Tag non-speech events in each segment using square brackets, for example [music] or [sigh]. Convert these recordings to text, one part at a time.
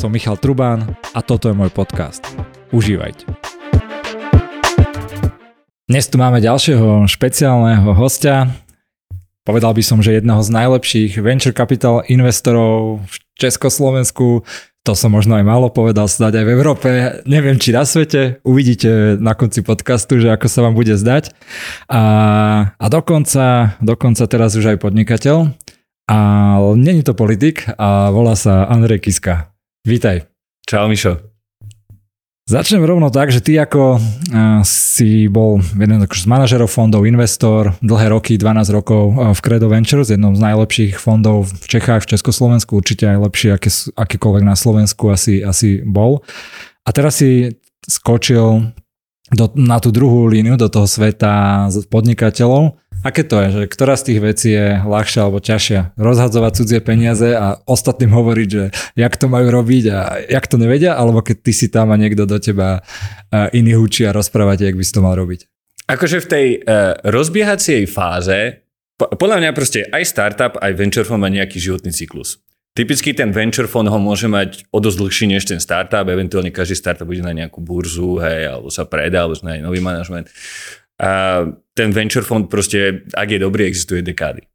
som Michal Trubán a toto je môj podcast. Užívajte. Dnes tu máme ďalšieho špeciálneho hostia. Povedal by som, že jedného z najlepších venture capital investorov v Československu, to som možno aj málo povedal, snáď aj v Európe, neviem či na svete, uvidíte na konci podcastu, že ako sa vám bude zdať. A, a dokonca, dokonca teraz už aj podnikateľ. A není to politik a volá sa Andrej Kiska. Vítaj. Čau Mišo. Začnem rovno tak, že ty ako uh, si bol jeden z manažerov fondov, investor, dlhé roky, 12 rokov uh, v Credo Ventures, jednom z najlepších fondov v Čechách, v Československu, určite aj lepšie, aké, akýkoľvek na Slovensku asi, asi bol. A teraz si skočil do, na tú druhú líniu, do toho sveta podnikateľov Aké to je, že ktorá z tých vecí je ľahšia alebo ťažšia? Rozhadzovať cudzie peniaze a ostatným hovoriť, že jak to majú robiť a jak to nevedia, alebo keď ty si tam a niekto do teba iný učí a rozprávate, jak by si to mal robiť? Akože v tej uh, rozbiehacej fáze, po, podľa mňa proste aj startup, aj venture fund má nejaký životný cyklus. Typicky ten venture fund ho môže mať o dosť dlhší než ten startup, eventuálne každý startup bude na nejakú burzu, hej, alebo sa predá, alebo na nový manažment. A ten venture fund proste, ak je dobrý, existuje dekády.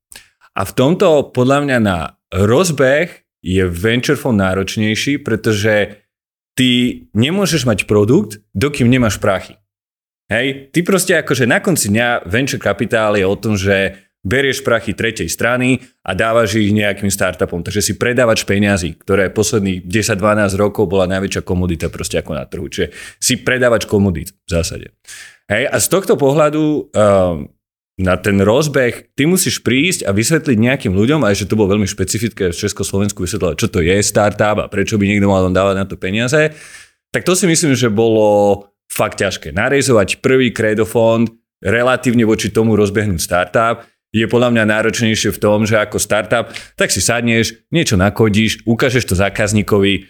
A v tomto podľa mňa na rozbeh je venture fund náročnejší, pretože ty nemôžeš mať produkt, dokým nemáš prachy. Hej, ty proste akože na konci dňa venture capital je o tom, že berieš prachy tretej strany a dávaš ich nejakým startupom. Takže si predávač peňazí, ktoré posledných 10-12 rokov bola najväčšia komodita proste ako na trhu. Čiže si predávač komodít v zásade. Hej, a z tohto pohľadu um, na ten rozbeh ty musíš prísť a vysvetliť nejakým ľuďom, aj že to bolo veľmi špecifické v Československu vysvetľovať, čo to je startup a prečo by niekto mal dávať na to peniaze, tak to si myslím, že bolo fakt ťažké. Narejzovať prvý kredofond, relatívne voči tomu rozbehnúť startup, je podľa mňa náročnejšie v tom, že ako startup, tak si sadneš, niečo nakodíš, ukážeš to zákazníkovi,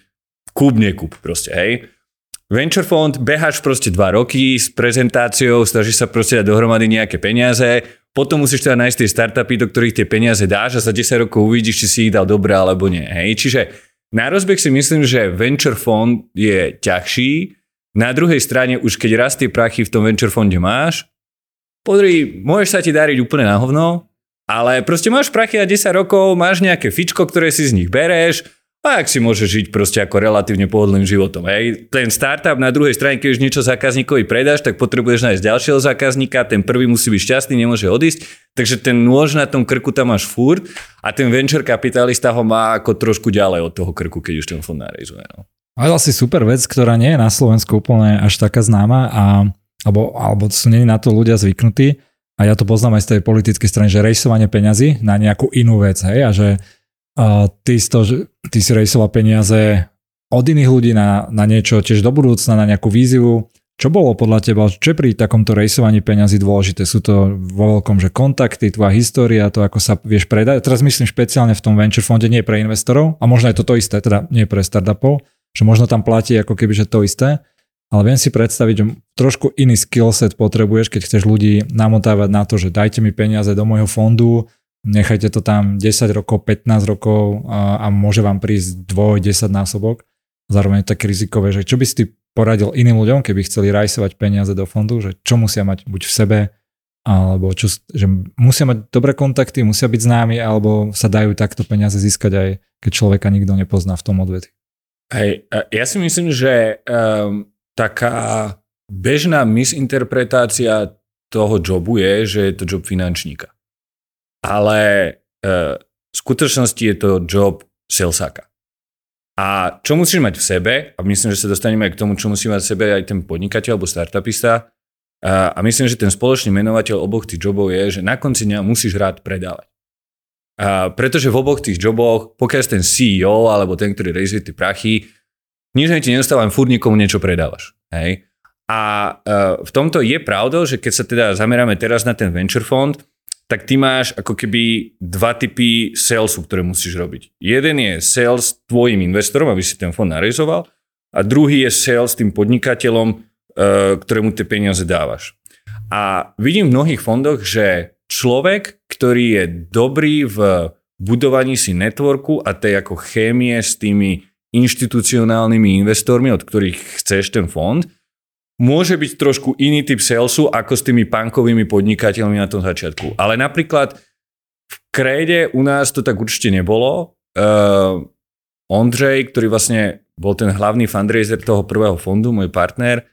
kúp, nekúp proste, hej. Venture fund, beháš proste dva roky s prezentáciou, snažíš sa proste dať dohromady nejaké peniaze, potom musíš teda nájsť tie startupy, do ktorých tie peniaze dáš a za 10 rokov uvidíš, či si ich dal dobre alebo nie. Hej? Čiže na rozbeh si myslím, že venture fund je ťažší, na druhej strane už keď raz tie prachy v tom venture fonde máš, podri, môžeš sa ti dariť úplne na hovno, ale proste máš prachy na 10 rokov, máš nejaké fičko, ktoré si z nich bereš, a ak si môže žiť proste ako relatívne pohodlným životom. Hej. Ten startup na druhej strane, keď už niečo zákazníkovi predáš, tak potrebuješ nájsť ďalšieho zákazníka, ten prvý musí byť šťastný, nemôže odísť, takže ten nôž na tom krku tam máš furt a ten venture kapitalista ho má ako trošku ďalej od toho krku, keď už ten fond narejzuje. No. Ale asi super vec, ktorá nie je na Slovensku úplne až taká známa, a, alebo, alebo sú nie na to ľudia zvyknutí, a ja to poznám aj z tej politickej strany, že rejsovanie peňazí na nejakú inú vec, hej, a že a ty, to, ty si rejsoval peniaze od iných ľudí na, na niečo tiež do budúcna, na nejakú víziu. Čo bolo podľa teba, čo pri takomto rejsovaní peňazí dôležité? Sú to vo veľkom, že kontakty, tvoja história, to ako sa vieš predať. Teraz myslím špeciálne v tom venture fonde, nie pre investorov, a možno je to to isté, teda nie pre startupov, že možno tam platí ako keby, že to isté, ale viem si predstaviť, že trošku iný skillset potrebuješ, keď chceš ľudí namotávať na to, že dajte mi peniaze do môjho fondu, nechajte to tam 10 rokov, 15 rokov a, môže vám prísť 2-10 násobok. Zároveň je také rizikové, že čo by si poradil iným ľuďom, keby chceli rajsovať peniaze do fondu, že čo musia mať buď v sebe, alebo čo, že musia mať dobré kontakty, musia byť známi, alebo sa dajú takto peniaze získať aj keď človeka nikto nepozná v tom odvety. Hej, ja si myslím, že um, taká bežná misinterpretácia toho jobu je, že je to job finančníka ale e, v skutočnosti je to job salesáka. A čo musíš mať v sebe, a myslím, že sa dostaneme aj k tomu, čo musí mať v sebe aj ten podnikateľ alebo startupista, a, a myslím, že ten spoločný menovateľ oboch tých jobov je, že na konci dňa musíš rád predávať. A pretože v oboch tých joboch, pokiaľ ten CEO alebo ten, ktorý rejzuje tie prachy, nič ti nedostáva, furt nikomu niečo predávaš. Hej? A uh, v tomto je pravdou, že keď sa teda zameráme teraz na ten venture fond, tak ty máš ako keby dva typy salesu, ktoré musíš robiť. Jeden je sales tvojim investorom, aby si ten fond narezoval a druhý je sales tým podnikateľom, e, ktorému tie peniaze dávaš. A vidím v mnohých fondoch, že človek, ktorý je dobrý v budovaní si networku a tej ako chémie s tými inštitucionálnymi investormi, od ktorých chceš ten fond, môže byť trošku iný typ salesu ako s tými punkovými podnikateľmi na tom začiatku. Ale napríklad v kréde u nás to tak určite nebolo. Uh, Ondřej, ktorý vlastne bol ten hlavný fundraiser toho prvého fondu, môj partner,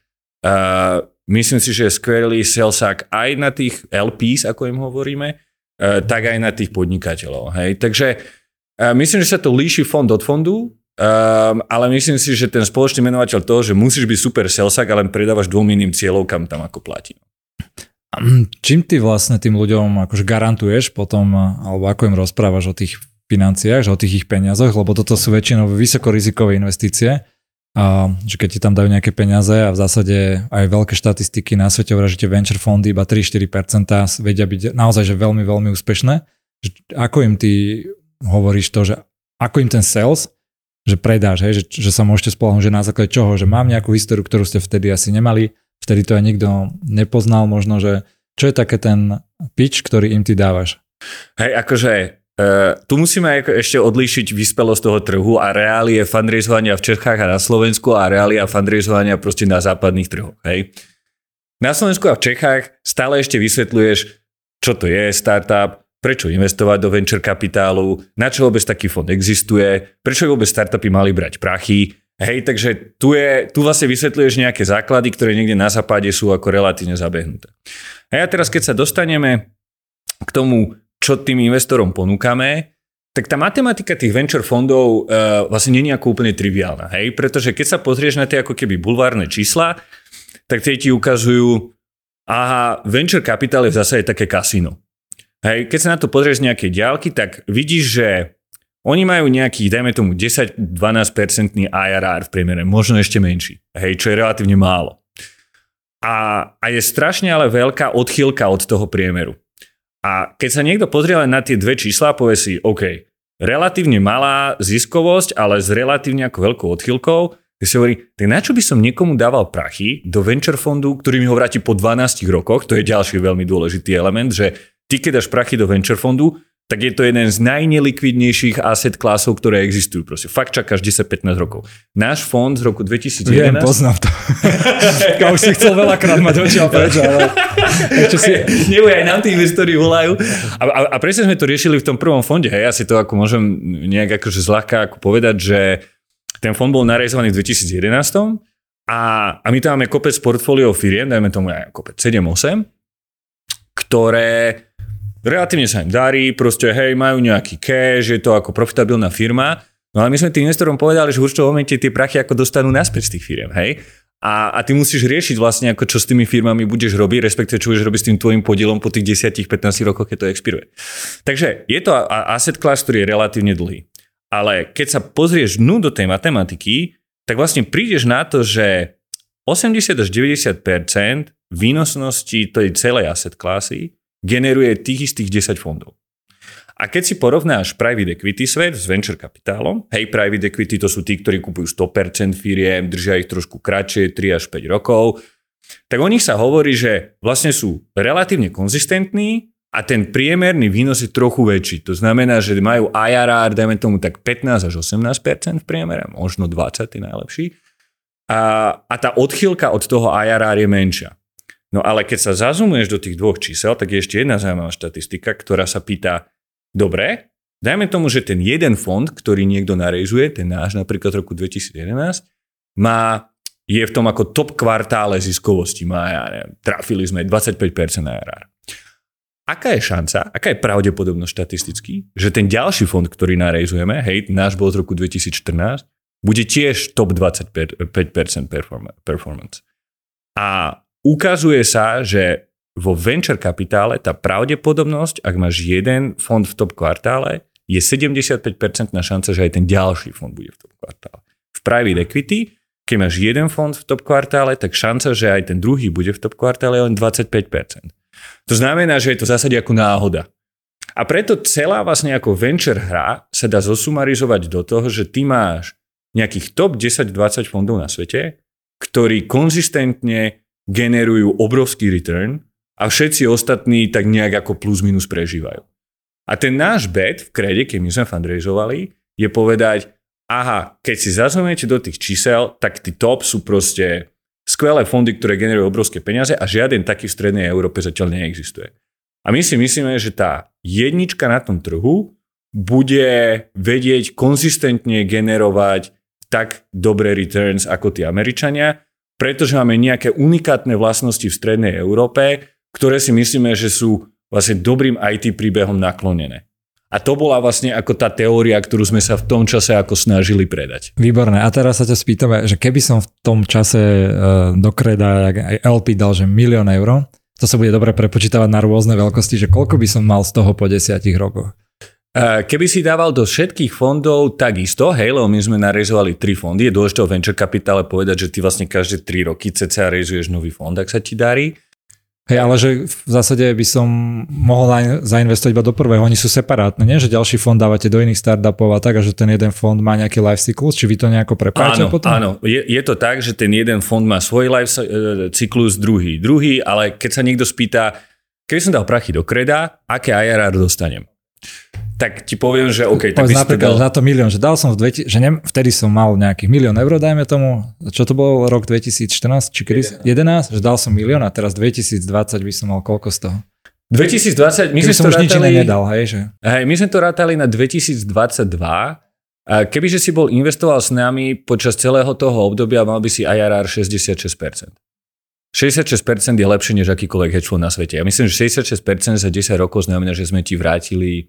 uh, myslím si, že je skvelý salesák aj na tých LPs, ako im hovoríme, uh, tak aj na tých podnikateľov. Hej? Takže uh, myslím, že sa to líši fond od fondu, Um, ale myslím si, že ten spoločný menovateľ toho, že musíš byť super salesák a len predávaš dvom iným cieľovkám tam ako platí. Čím ty vlastne tým ľuďom akože garantuješ potom, alebo ako im rozprávaš o tých financiách, že o tých ich peniazoch, lebo toto sú väčšinou vysokorizikové investície, a že keď ti tam dajú nejaké peniaze a v zásade aj veľké štatistiky na svete hovoria, že tie venture fondy iba 3-4% vedia byť naozaj že veľmi, veľmi úspešné. Že ako im ty hovoríš to, že ako im ten sales že predáš, hej, že, že sa môžete spolahnúť, že na základe čoho, že mám nejakú históriu, ktorú ste vtedy asi nemali, vtedy to aj nikto nepoznal možno, že čo je také ten pitch, ktorý im ty dávaš? Hej, akože Uh, tu musíme ešte odlíšiť vyspelosť toho trhu a reálie fundraisovania v Čechách a na Slovensku a reálie fundraisovania proste na západných trhoch. Hej. Na Slovensku a v Čechách stále ešte vysvetľuješ, čo to je startup, prečo investovať do venture kapitálu, na čo vôbec taký fond existuje, prečo vôbec startupy mali brať prachy. Hej, takže tu, je, tu vlastne vysvetľuješ nejaké základy, ktoré niekde na západe sú ako relatívne zabehnuté. A ja teraz, keď sa dostaneme k tomu, čo tým investorom ponúkame, tak tá matematika tých venture fondov uh, vlastne nie je ako úplne triviálna. Hej? Pretože keď sa pozrieš na tie ako keby bulvárne čísla, tak tie ti ukazujú, aha, venture capital je v zásade také kasino. Hej, keď sa na to pozrieš z nejakej ďalky, tak vidíš, že oni majú nejaký, dajme tomu, 10-12% IRR v priemere, možno ešte menší, hej, čo je relatívne málo. A, a je strašne ale veľká odchýlka od toho priemeru. A keď sa niekto pozrie len na tie dve čísla, povie si, OK, relatívne malá ziskovosť, ale s relatívne ako veľkou odchýlkou, tak si hovorí, tak na čo by som niekomu dával prachy do venture fondu, ktorý mi ho vráti po 12 rokoch, to je ďalší veľmi dôležitý element, že ty keď dáš prachy do venture fondu, tak je to jeden z najnelikvidnejších asset klásov, ktoré existujú. Proste fakt čakáš 10-15 rokov. Náš fond z roku 2011... Viem, poznám to. [laughs] ja už si chcel veľakrát mať očiaľ preč, ale ešte si... Neboj, aj nám tí investori volajú. A, a, a presne sme to riešili v tom prvom fonde. Hej, ja si to ako môžem nejak akože zľahka ako povedať, že ten fond bol narezovaný v 2011 a, a my tam máme kopec portfóliov firiem, dajme tomu aj kopec 7-8, ktoré relatívne sa im darí, proste hej, majú nejaký cash, je to ako profitabilná firma, no ale my sme tým investorom povedali, že v určitom momente tie prachy ako dostanú naspäť z tých firiem, hej. A, a ty musíš riešiť vlastne, ako čo s tými firmami budeš robiť, respektíve čo budeš robiť s tým tvojim podielom po tých 10-15 rokoch, keď to expiruje. Takže je to asset class, ktorý je relatívne dlhý. Ale keď sa pozrieš dnu do tej matematiky, tak vlastne prídeš na to, že 80 až 90% výnosnosti tej celej asset klasy generuje tých istých 10 fondov. A keď si porovnáš private equity svet s venture kapitálom, hej, private equity to sú tí, ktorí kupujú 100% firiem, držia ich trošku kratšie, 3 až 5 rokov, tak o nich sa hovorí, že vlastne sú relatívne konzistentní a ten priemerný výnos je trochu väčší. To znamená, že majú IRR, dajme tomu tak 15 až 18% v priemere, možno 20 je najlepší. A, a tá odchýlka od toho IRR je menšia. No ale keď sa zazumuješ do tých dvoch čísel, tak je ešte jedna zaujímavá štatistika, ktorá sa pýta, dobre, dajme tomu, že ten jeden fond, ktorý niekto narejzuje, ten náš napríklad roku 2011, má, je v tom ako top kvartále ziskovosti, má, ja neviem, trafili sme 25% na RR. Aká je šanca, aká je pravdepodobnosť štatisticky, že ten ďalší fond, ktorý narejzujeme, hej, náš bol z roku 2014, bude tiež top 25% performance. A ukazuje sa, že vo venture kapitále tá pravdepodobnosť, ak máš jeden fond v top kvartále, je 75% na šanca, že aj ten ďalší fond bude v top kvartále. V private equity, keď máš jeden fond v top kvartále, tak šanca, že aj ten druhý bude v top kvartále je len 25%. To znamená, že je to v zásade ako náhoda. A preto celá vlastne ako venture hra sa dá zosumarizovať do toho, že ty máš nejakých top 10-20 fondov na svete, ktorí konzistentne generujú obrovský return a všetci ostatní tak nejak ako plus minus prežívajú. A ten náš bet v krede, keď my sme fundraizovali, je povedať, aha, keď si zazumujete do tých čísel, tak tí top sú proste skvelé fondy, ktoré generujú obrovské peniaze a žiaden taký v strednej Európe zatiaľ neexistuje. A my si myslíme, že tá jednička na tom trhu bude vedieť konzistentne generovať tak dobré returns ako tí Američania, pretože máme nejaké unikátne vlastnosti v strednej Európe, ktoré si myslíme, že sú vlastne dobrým IT príbehom naklonené. A to bola vlastne ako tá teória, ktorú sme sa v tom čase ako snažili predať. Výborné. A teraz sa ťa spýtame, že keby som v tom čase uh, do kreda aj LP dal, že milión eur, to sa bude dobre prepočítavať na rôzne veľkosti, že koľko by som mal z toho po desiatich rokoch? Keby si dával do všetkých fondov takisto, hej, lebo my sme narezovali tri fondy, je dôležité o venture kapitále povedať, že ty vlastne každé tri roky cca rezuješ nový fond, ak sa ti darí. Hej, ale že v zásade by som mohol zainvestovať iba do prvého, oni sú separátne, nie? Že ďalší fond dávate do iných startupov a tak, a že ten jeden fond má nejaký life cyklus, či vy to nejako prepájate áno, potom? Áno, je, je to tak, že ten jeden fond má svoj life e, cyklus, druhý, druhý, ale keď sa niekto spýta, keby som dal prachy do kreda, aké IRR dostanem? Tak ti poviem, že OK, tak by napríklad dal... na to milión, že dal som v dve, že ne, vtedy som mal nejakých milión eur, dajme tomu, čo to bol rok 2014, či kedy? 11. 11, že dal som milión a teraz 2020 by som mal koľko z toho? 2020, my sme to rátali, nedal, hej, že? Hej, my sme to rátali na 2022, Kebyže si bol investoval s nami počas celého toho obdobia, mal by si IRR 66%. 66% je lepšie než akýkoľvek hedge na svete. Ja myslím, že 66% za 10 rokov znamená, že sme ti vrátili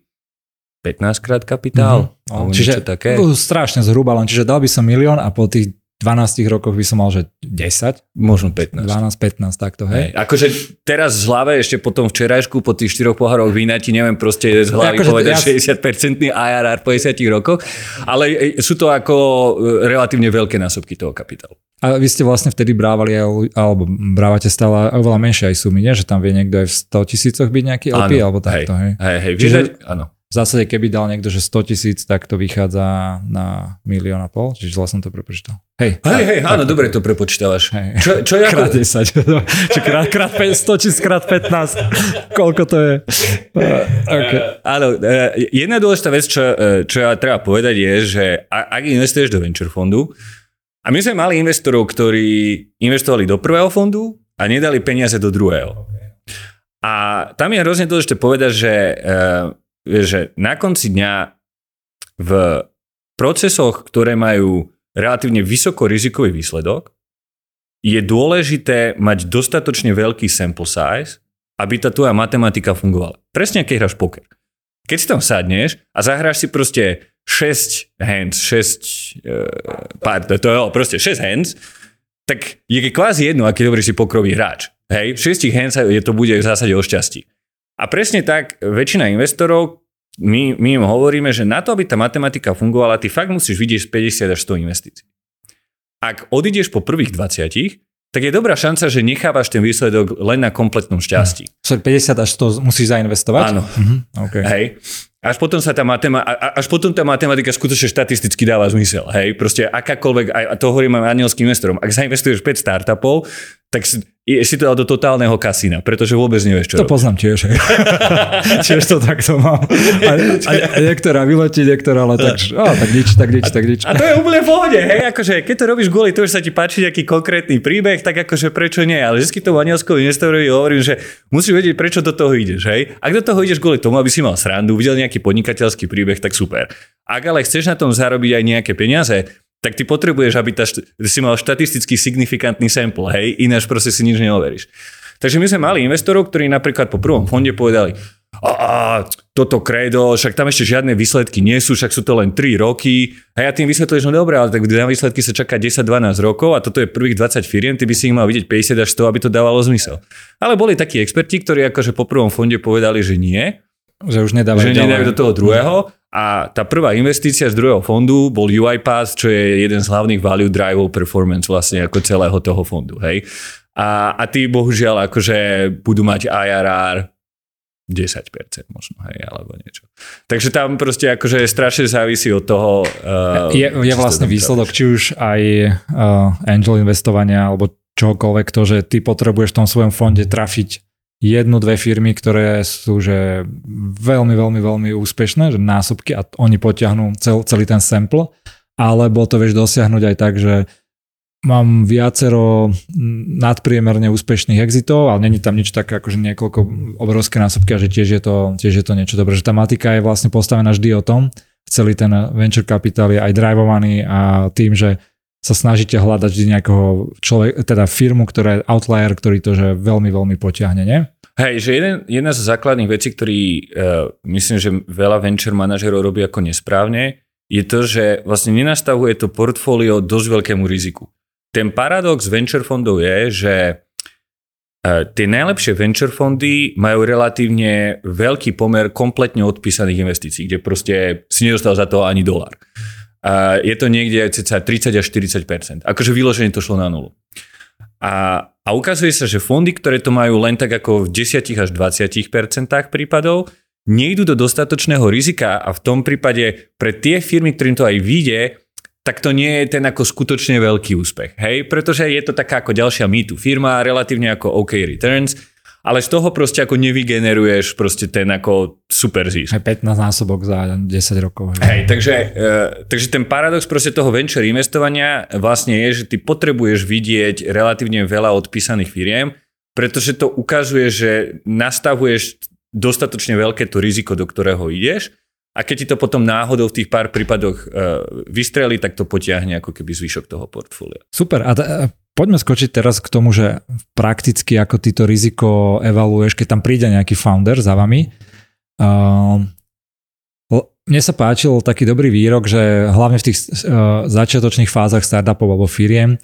15 krát kapitál. Mm-hmm. čiže také. strašne zhruba, len čiže dal by som milión a po tých 12 rokoch by som mal, že 10? Možno 15. 12, 15, takto, hej. hej. Akože teraz z hlavy, ešte po tom včerajšku, po tých 4 pohároch vína, ti neviem proste z hlavy akože povedať ja... 60% IRR po 10 rokoch, ale sú to ako e, relatívne veľké násobky toho kapitálu. A vy ste vlastne vtedy brávali, alebo brávate stále oveľa menšie aj sumy, nie? Že tam vie niekto aj v 100 tisícoch byť nejaký LP, áno, alebo takto, hej. Hej, hej, Čiže, áno v zásade, keby dal niekto, že 100 tisíc, tak to vychádza na milión a pol, čiže zle som to prepočítal. Hej, hej, hej áno, dobre to prepočítavaš. Hej. Čo, čo je [laughs] krát ako... 10, [laughs] či krát, krát 100 tisíc, krát 15, [laughs] koľko to je? okay. Áno, e, jedna dôležitá vec, čo, e, čo ja treba povedať je, že ak investuješ do venture fondu, a my sme mali investorov, ktorí investovali do prvého fondu a nedali peniaze do druhého. A tam je hrozne dôležité povedať, že e, že na konci dňa v procesoch, ktoré majú relatívne vysoko rizikový výsledok, je dôležité mať dostatočne veľký sample size, aby tá tvoja matematika fungovala. Presne keď hráš poker. Keď si tam sadneš a zahráš si proste 6 hands, 6 uh, pár, to, to proste 6 hands, tak je kvázi jedno, aký dobrý si pokrový hráč. Hej, v 6 hands je to bude v zásade o šťastí. A presne tak väčšina investorov, my, my im hovoríme, že na to, aby tá matematika fungovala, ty fakt musíš vidieť 50 až 100 investícií. Ak odídeš po prvých 20, tak je dobrá šanca, že nechávaš ten výsledok len na kompletnom šťastí. Hm. 50 až 100 musíš zainvestovať? Áno. Mhm. Okay. Hej. Až potom, sa tá matema- až potom tá matematika skutočne štatisticky dáva zmysel. Hej? Proste akákoľvek, a to hovorím aj anielským investorom, ak zainvestuješ 5 startupov, tak si, si to do totálneho kasína, pretože vôbec nevieš, čo To robíš. poznám tiež. [laughs] tiež to takto mám. A, a, a niektorá vyletí, niektorá ale tak, á, tak nič, tak nič, tak nič. A to je úplne v pohode, hej, akože keď to robíš kvôli to, že sa ti páči nejaký konkrétny príbeh, tak akože prečo nie, ale vždy tomu anielskom investorovi hovorím, že musíš vedieť, prečo do toho ideš, hej. Ak do toho ideš kvôli tomu, aby si mal srandu, videl nejaký podnikateľský príbeh, tak super. Ak ale chceš na tom zarobiť aj nejaké peniaze, tak ty potrebuješ, aby tá, si mal štatisticky signifikantný sample, hej, ináč proste si nič neoveríš. Takže my sme mali investorov, ktorí napríklad po prvom fonde povedali, a, a toto kredo, však tam ešte žiadne výsledky nie sú, však sú to len 3 roky. A ja tým vysvetlíš, no dobré, ale tak na výsledky sa čaká 10-12 rokov a toto je prvých 20 firiem, ty by si ich mal vidieť 50 až 100, aby to dávalo zmysel. Ale boli takí experti, ktorí akože po prvom fonde povedali, že nie. Že už nedávajú, že nedávajú do toho druhého a tá prvá investícia z druhého fondu bol UiPath, čo je jeden z hlavných value drivov performance vlastne ako celého toho fondu. Hej? A, a tí bohužiaľ akože budú mať IRR 10% možno, hej, alebo niečo. Takže tam proste akože strašne závisí od toho... Uh, je, je vlastne výsledok, či už aj uh, angel investovania, alebo čokoľvek to, že ty potrebuješ v tom svojom fonde trafiť jednu, dve firmy, ktoré sú že veľmi, veľmi, veľmi úspešné, že násobky a oni potiahnú cel, celý ten sample alebo to vieš dosiahnuť aj tak, že mám viacero nadpriemerne úspešných exitov, ale není tam nič také akože niekoľko obrovské násobky a že tiež je to, tiež je to niečo dobré. Že tá matika je vlastne postavená vždy o tom, celý ten venture capital je aj drivovaný a tým, že sa snažíte hľadať vždy nejakého človek, teda firmu, ktorá je outlier, ktorý to že veľmi, veľmi potiahne, nie? Hej, že jeden, jedna z základných vecí, ktorý uh, myslím, že veľa venture manažerov robí ako nesprávne, je to, že vlastne nenastavuje to portfólio dosť veľkému riziku. Ten paradox venture fondov je, že uh, tie najlepšie venture fondy majú relatívne veľký pomer kompletne odpísaných investícií, kde proste si nedostal za to ani dolar. A je to niekde cca 30 až 40% Akože vyloženie to šlo na nulu. A, a ukazuje sa, že fondy, ktoré to majú len tak ako v 10 až 20% prípadov, nejdú do dostatočného rizika a v tom prípade pre tie firmy, ktorým to aj vyjde, tak to nie je ten ako skutočne veľký úspech. Hej? Pretože je to taká ako ďalšia mýtu firma, relatívne ako OK returns, ale z toho proste ako nevygeneruješ proste ten ako super zisk. Aj 15 násobok za 10 rokov. Hej, takže, uh, takže ten paradox proste toho venture investovania vlastne je, že ty potrebuješ vidieť relatívne veľa odpísaných firiem, pretože to ukazuje, že nastavuješ dostatočne veľké to riziko, do ktorého ideš a keď ti to potom náhodou v tých pár prípadoch uh, vystrelí, tak to potiahne ako keby zvyšok toho portfólia. Super. A t- Poďme skočiť teraz k tomu, že prakticky ako ty to riziko evaluuješ, keď tam príde nejaký founder za vami. Uh, mne sa páčil taký dobrý výrok, že hlavne v tých uh, začiatočných fázach startupov alebo firiem,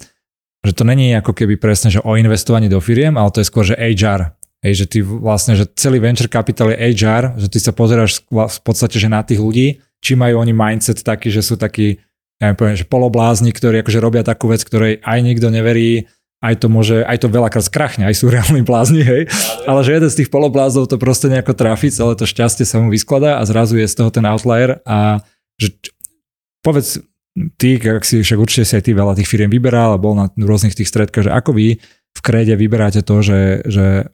že to není ako keby presne, že o investovaní do firiem, ale to je skôr, že HR. Hej, že ty vlastne, že celý venture capital je HR, že ty sa pozeráš v podstate, že na tých ľudí, či majú oni mindset taký, že sú takí ja poviem, že poloblázni, ktorí akože robia takú vec, ktorej aj nikto neverí, aj to môže, aj to veľakrát skrachne, aj sú reálni blázni, hej. Ale že jeden z tých poloblázov to proste nejako trafi, celé to šťastie sa mu vyskladá a zrazu je z toho ten outlier a že povedz ty, ak si však určite si aj ty veľa tých firiem vyberal a bol na rôznych tých stredkách, že ako vy v kréde vyberáte to, že, že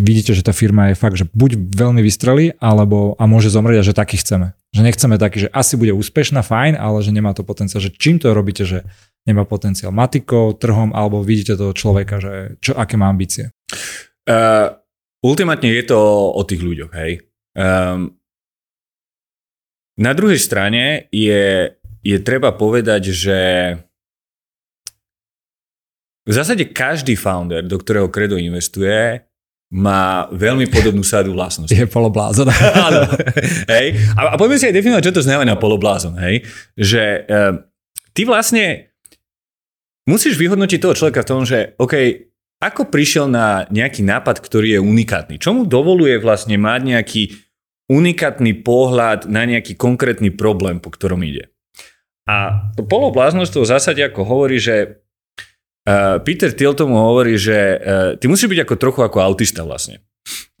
vidíte, že tá firma je fakt, že buď veľmi vystrelí, alebo a môže zomrieť a že taký chceme. Že nechceme taký, že asi bude úspešná, fajn, ale že nemá to potenciál. Že čím to robíte, že nemá potenciál? Matikou, trhom, alebo vidíte toho človeka, že čo, aké má ambície? Uh, ultimátne je to o tých ľuďoch, hej. Um, na druhej strane je, je treba povedať, že v zásade každý founder, do ktorého kredo investuje, má veľmi podobnú sadu vlastností. [laughs] Je poloblázon. [laughs] Áno. hej. A, a poďme si aj definovať, čo to znamená poloblázon. Hej. Že uh, ty vlastne musíš vyhodnotiť toho človeka v tom, že OK, ako prišiel na nejaký nápad, ktorý je unikátny? Čo mu dovoluje vlastne mať nejaký unikátny pohľad na nejaký konkrétny problém, po ktorom ide? A to polobláznosť v zásade ako hovorí, že Uh, Peter Thiel tomu hovorí, že uh, ty musíš byť ako trochu ako autista vlastne.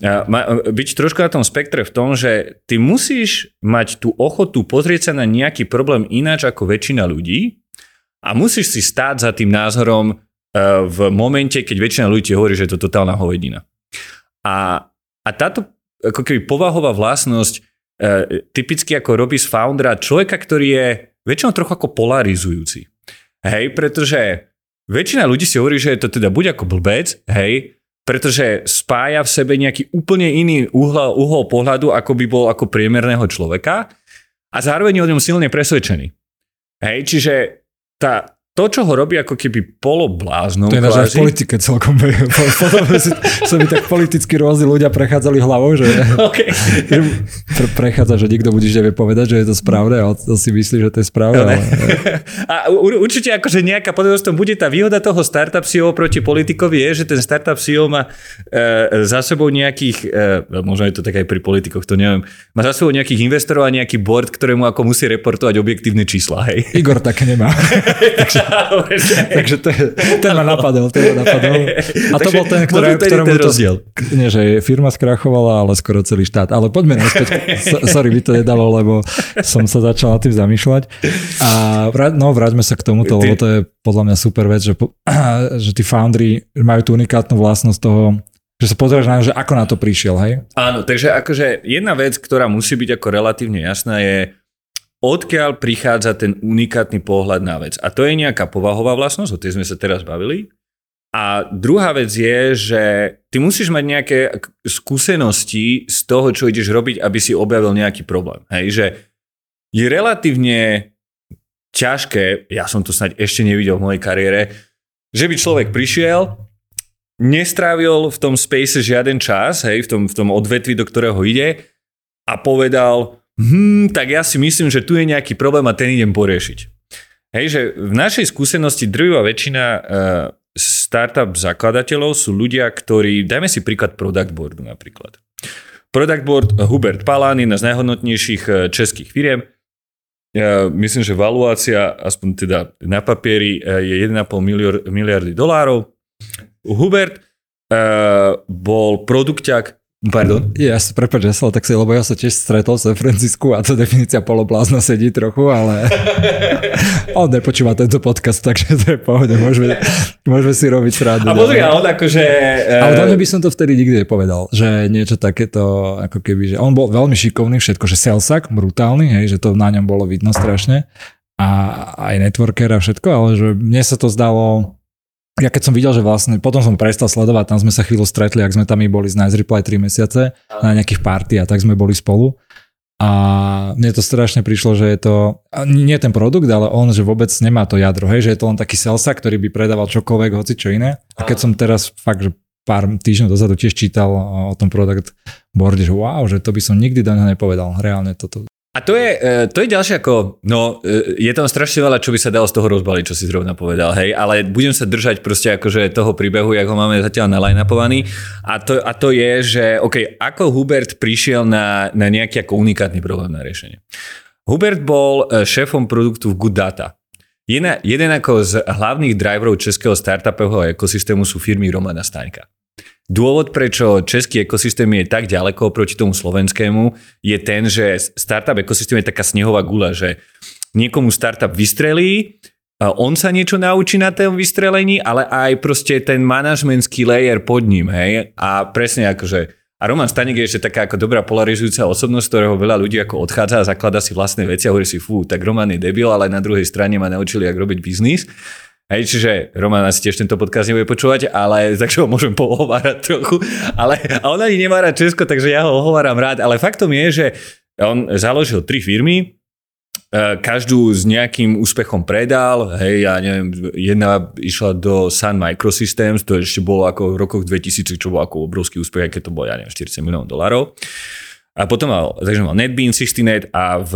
Uh, ma, byť trošku na tom spektre v tom, že ty musíš mať tú ochotu pozrieť sa na nejaký problém ináč ako väčšina ľudí a musíš si stáť za tým názorom uh, v momente, keď väčšina ľudí ti hovorí, že je to totálna hovedina. A, a táto ako keby povahová vlastnosť uh, typicky ako robí z foundera človeka, ktorý je väčšinou trochu ako polarizujúci. Hej, pretože väčšina ľudí si hovorí, že je to teda buď ako blbec, hej, pretože spája v sebe nejaký úplne iný uhol, uhol pohľadu, ako by bol ako priemerného človeka a zároveň je o ňom silne presvedčený. Hej, čiže tá, to, čo ho robí ako keby polobláznom. To je náš v politike celkom. [laughs] Potom sa mi tak politicky rôzni ľudia prechádzali hlavou, že [laughs] okay. [laughs] pre, prechádza, že nikto budeš nevie povedať, že je to správne a to si myslí, že to je správne. Ale... A určite akože nejaká podobnosť bude tá výhoda toho startup CEO proti politikovi je, že ten startup CEO má e, za sebou nejakých, e, možno je to tak aj pri politikoch, to neviem, má za sebou nejakých investorov a nejaký board, ktorému ako musí reportovať objektívne čísla. Hej. Igor také nemá. Takže to je, ten ma napadol, ten ma napadol. A to bol ten, ktoré, ktorému ten rozdiel. To, nie, že firma skrachovala, ale skoro celý štát. Ale poďme naspäť. Sorry, by to nedalo, lebo som sa začal na tým zamýšľať. A no, vráťme sa k tomuto, lebo to je podľa mňa super vec, že, [clears throat] že tí foundry majú tú unikátnu vlastnosť toho, že sa pozrieš na že ako na to prišiel, hej? Áno, takže akože jedna vec, ktorá musí byť ako relatívne jasná je, odkiaľ prichádza ten unikátny pohľad na vec. A to je nejaká povahová vlastnosť, o tej sme sa teraz bavili. A druhá vec je, že ty musíš mať nejaké skúsenosti z toho, čo ideš robiť, aby si objavil nejaký problém. Hej, že je relatívne ťažké, ja som to snáď ešte nevidel v mojej kariére, že by človek prišiel, nestrávil v tom space žiaden čas, hej, v tom, v tom odvetvi, do ktorého ide a povedal, hm, tak ja si myslím, že tu je nejaký problém a ten idem poriešiť. Hej, že v našej skúsenosti drvivá väčšina uh, startup zakladateľov sú ľudia, ktorí, dajme si príklad Product Boardu napríklad. Product Board Hubert Palán, jedna z najhodnotnejších e, českých firiem. Ja myslím, že valuácia, aspoň teda na papieri, e, je 1,5 miliardy dolárov. Hubert uh, bol produkťak Pardon? Ja sa prepáč, ja sa tak si, lebo ja sa tiež stretol v San Francisku a to definícia poloblázna sedí trochu, ale [laughs] on nepočúva tento podcast, takže to je pohode, môžeme, môžeme si robiť srandu. A pozri, on akože... Ale by som to vtedy nikdy nepovedal, že niečo takéto, ako keby, že on bol veľmi šikovný, všetko, že selsak, brutálny, hej, že to na ňom bolo vidno strašne a aj networker a všetko, ale že mne sa to zdalo ja keď som videl, že vlastne, potom som prestal sledovať, tam sme sa chvíľu stretli, ak sme tam boli z Nice Reply 3 mesiace na nejakých party a tak sme boli spolu. A mne to strašne prišlo, že je to, nie ten produkt, ale on, že vôbec nemá to jadro, hej, že je to len taký selsa, ktorý by predával čokoľvek, hoci čo iné. A keď som teraz fakt, že pár týždňov dozadu tiež čítal o tom product boarde, že wow, že to by som nikdy do neho nepovedal. Reálne toto a to je, e, to je ďalšie ako, no e, je tam strašne veľa, čo by sa dalo z toho rozbaliť, čo si zrovna povedal, hej, ale budem sa držať proste akože toho príbehu, ako ho máme zatiaľ naline-upovaný a to, a to je, že OK, ako Hubert prišiel na, na nejaký ako unikátny problém na riešenie. Hubert bol e, šéfom produktu v Good Data. Jeden, jeden ako z hlavných driverov českého startupového ekosystému sú firmy Romana Staňka. Dôvod, prečo český ekosystém je tak ďaleko proti tomu slovenskému, je ten, že startup ekosystém je taká snehová gula, že niekomu startup vystrelí, on sa niečo naučí na tom vystrelení, ale aj proste ten manažmentský layer pod ním, hej. A presne akože a Roman Stanek je ešte taká ako dobrá polarizujúca osobnosť, ktorého veľa ľudí ako odchádza a zaklada si vlastné veci a hovorí si, fú, tak Roman je debil, ale na druhej strane ma naučili, ako robiť biznis. Hej, čiže Roman asi tiež tento podcast nebude počúvať, ale [laughs] takže ho môžem pohovárať trochu. Ale, a on ani nemá rád Česko, takže ja ho ohováram rád. Ale faktom je, že on založil tri firmy, e, každú s nejakým úspechom predal, hej, ja neviem, jedna išla do Sun Microsystems, to ešte bolo ako v rokoch 2000, čo bol ako obrovský úspech, keď to bolo, ja neviem, 40 miliónov dolarov. A potom mal, takže mal NetBeans, 60net a v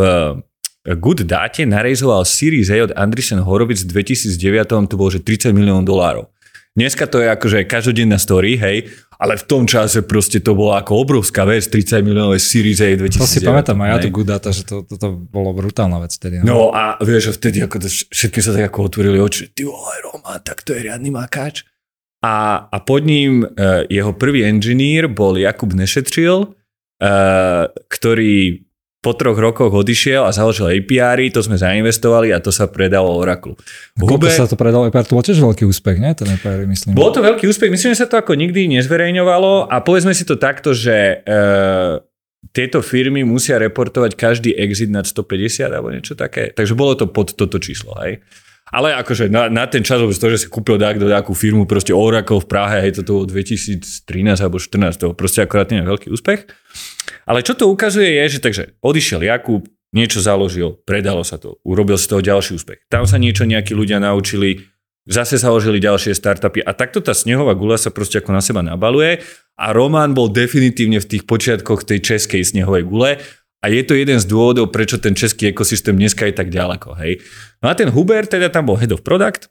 Good Date narejzoval Series A od Andrisen Horovic v 2009, to bolo že 30 miliónov dolárov. Dneska to je akože každodenná story, hej, ale v tom čase proste to bola ako obrovská vec, 30 miliónov Series A 2009. To si pamätám aj ja to Good Data, že to, to, to bolo brutálna vec vtedy. No. no a vieš, vtedy ako to, všetky sa tak ako otvorili oči, ty vole Roma, tak to je riadny makáč. A, a pod ním uh, jeho prvý engineer bol Jakub Nešetril, uh, ktorý po troch rokoch odišiel a založil API, to sme zainvestovali a to sa predalo Oracle. Koľko sa to predalo API? To bol tiež veľký úspech, nie? Ten API, myslím. Bol to veľký úspech, myslím, že sa to ako nikdy nezverejňovalo a povedzme si to takto, že e, tieto firmy musia reportovať každý exit nad 150 alebo niečo také. Takže bolo to pod toto číslo, hej. Ale akože na, na ten čas, to, že si kúpil dák do nejakú firmu, proste Oracle v Prahe, hej, toto 2013 alebo 2014, to proste akorát nie veľký úspech. Ale čo to ukazuje je, že takže odišiel Jakub, niečo založil, predalo sa to, urobil z toho ďalší úspech. Tam sa niečo nejakí ľudia naučili, zase založili ďalšie startupy a takto tá snehová gula sa proste ako na seba nabaluje a Roman bol definitívne v tých počiatkoch tej českej snehovej gule a je to jeden z dôvodov, prečo ten český ekosystém dneska je tak ďaleko. Hej. No a ten Hubert teda tam bol head of product